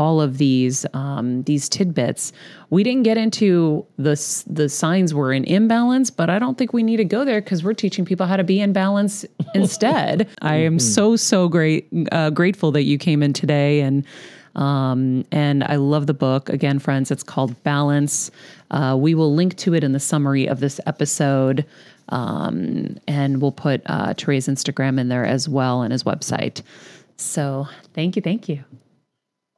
B: all of these um, these tidbits. We didn't get into the the signs were in imbalance, but I don't think we need to go there because we're teaching people how to be in balance instead. I am mm-hmm. so so great uh, grateful that you came in today and. Um, and I love the book. Again, friends, it's called Balance. Uh, we will link to it in the summary of this episode. Um, and we'll put uh, Touré's Instagram in there as well and his website. So thank you. Thank you.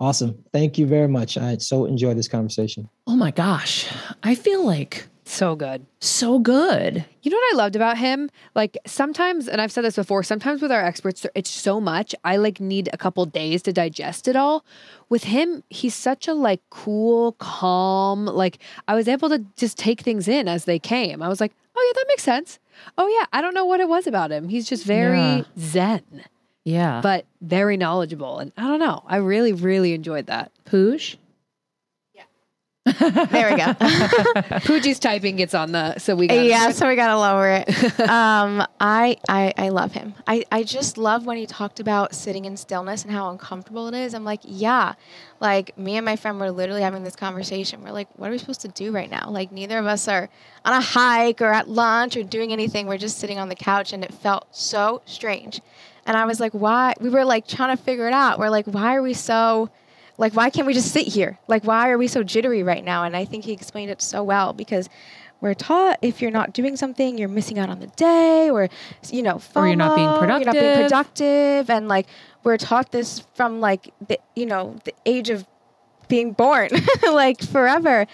E: Awesome. Thank you very much. I so enjoyed this conversation.
B: Oh my gosh. I feel like
C: So good.
B: So good.
C: You know what I loved about him? Like sometimes, and I've said this before, sometimes with our experts, it's so much. I like need a couple days to digest it all. With him, he's such a like cool, calm, like I was able to just take things in as they came. I was like, oh yeah, that makes sense. Oh yeah, I don't know what it was about him. He's just very
B: Yeah.
C: zen,
B: Yeah.
C: but very knowledgeable. And I don't know. I really, really enjoyed that.
B: Poosh.
D: There we go.
C: Pooji's typing gets on the, so we got
D: yeah, so we gotta lower it. um, I, I I love him. I, I just love when he talked about sitting in stillness and how uncomfortable it is. I'm like, yeah. Like me and my friend were literally having this conversation. We're like, what are we supposed to do right now? Like neither of us are on a hike or at lunch or doing anything. We're just sitting on the couch and it felt so strange. And I was like, why? We were like trying to figure it out. We're like, why are we so like why can't we just sit here like why are we so jittery right now and i think he explained it so well because we're taught if you're not doing something you're missing out on the day or you know
B: Or you're not being
D: productive. you're not being
B: productive.
D: productive and like we're taught this from like the you know the age of being born like forever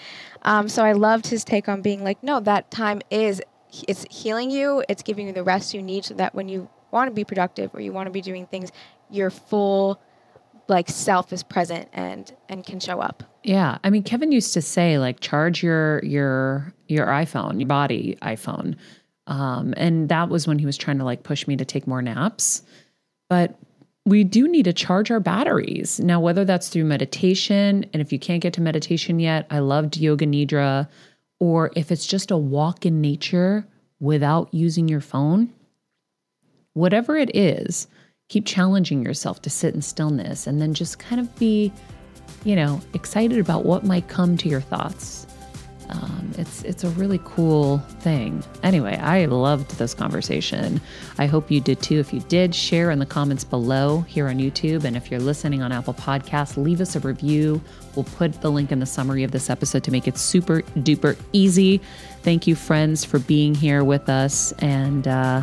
D: um, so i loved his take on being like no that time is it's healing you it's giving you the rest you need so that when you want to be productive or you want to be doing things your full like self is present and and can show up.
B: Yeah, I mean, Kevin used to say like charge your your your iPhone, your body iPhone, um, and that was when he was trying to like push me to take more naps. But we do need to charge our batteries. Now, whether that's through meditation, and if you can't get to meditation yet, I loved Yoga Nidra, or if it's just a walk in nature without using your phone, whatever it is, keep challenging yourself to sit in stillness and then just kind of be you know, excited about what might come to your thoughts. Um, it's it's a really cool thing. Anyway, I loved this conversation. I hope you did too. If you did, share in the comments below here on YouTube, and if you're listening on Apple Podcasts, leave us a review. We'll put the link in the summary of this episode to make it super duper easy. Thank you, friends, for being here with us, and uh,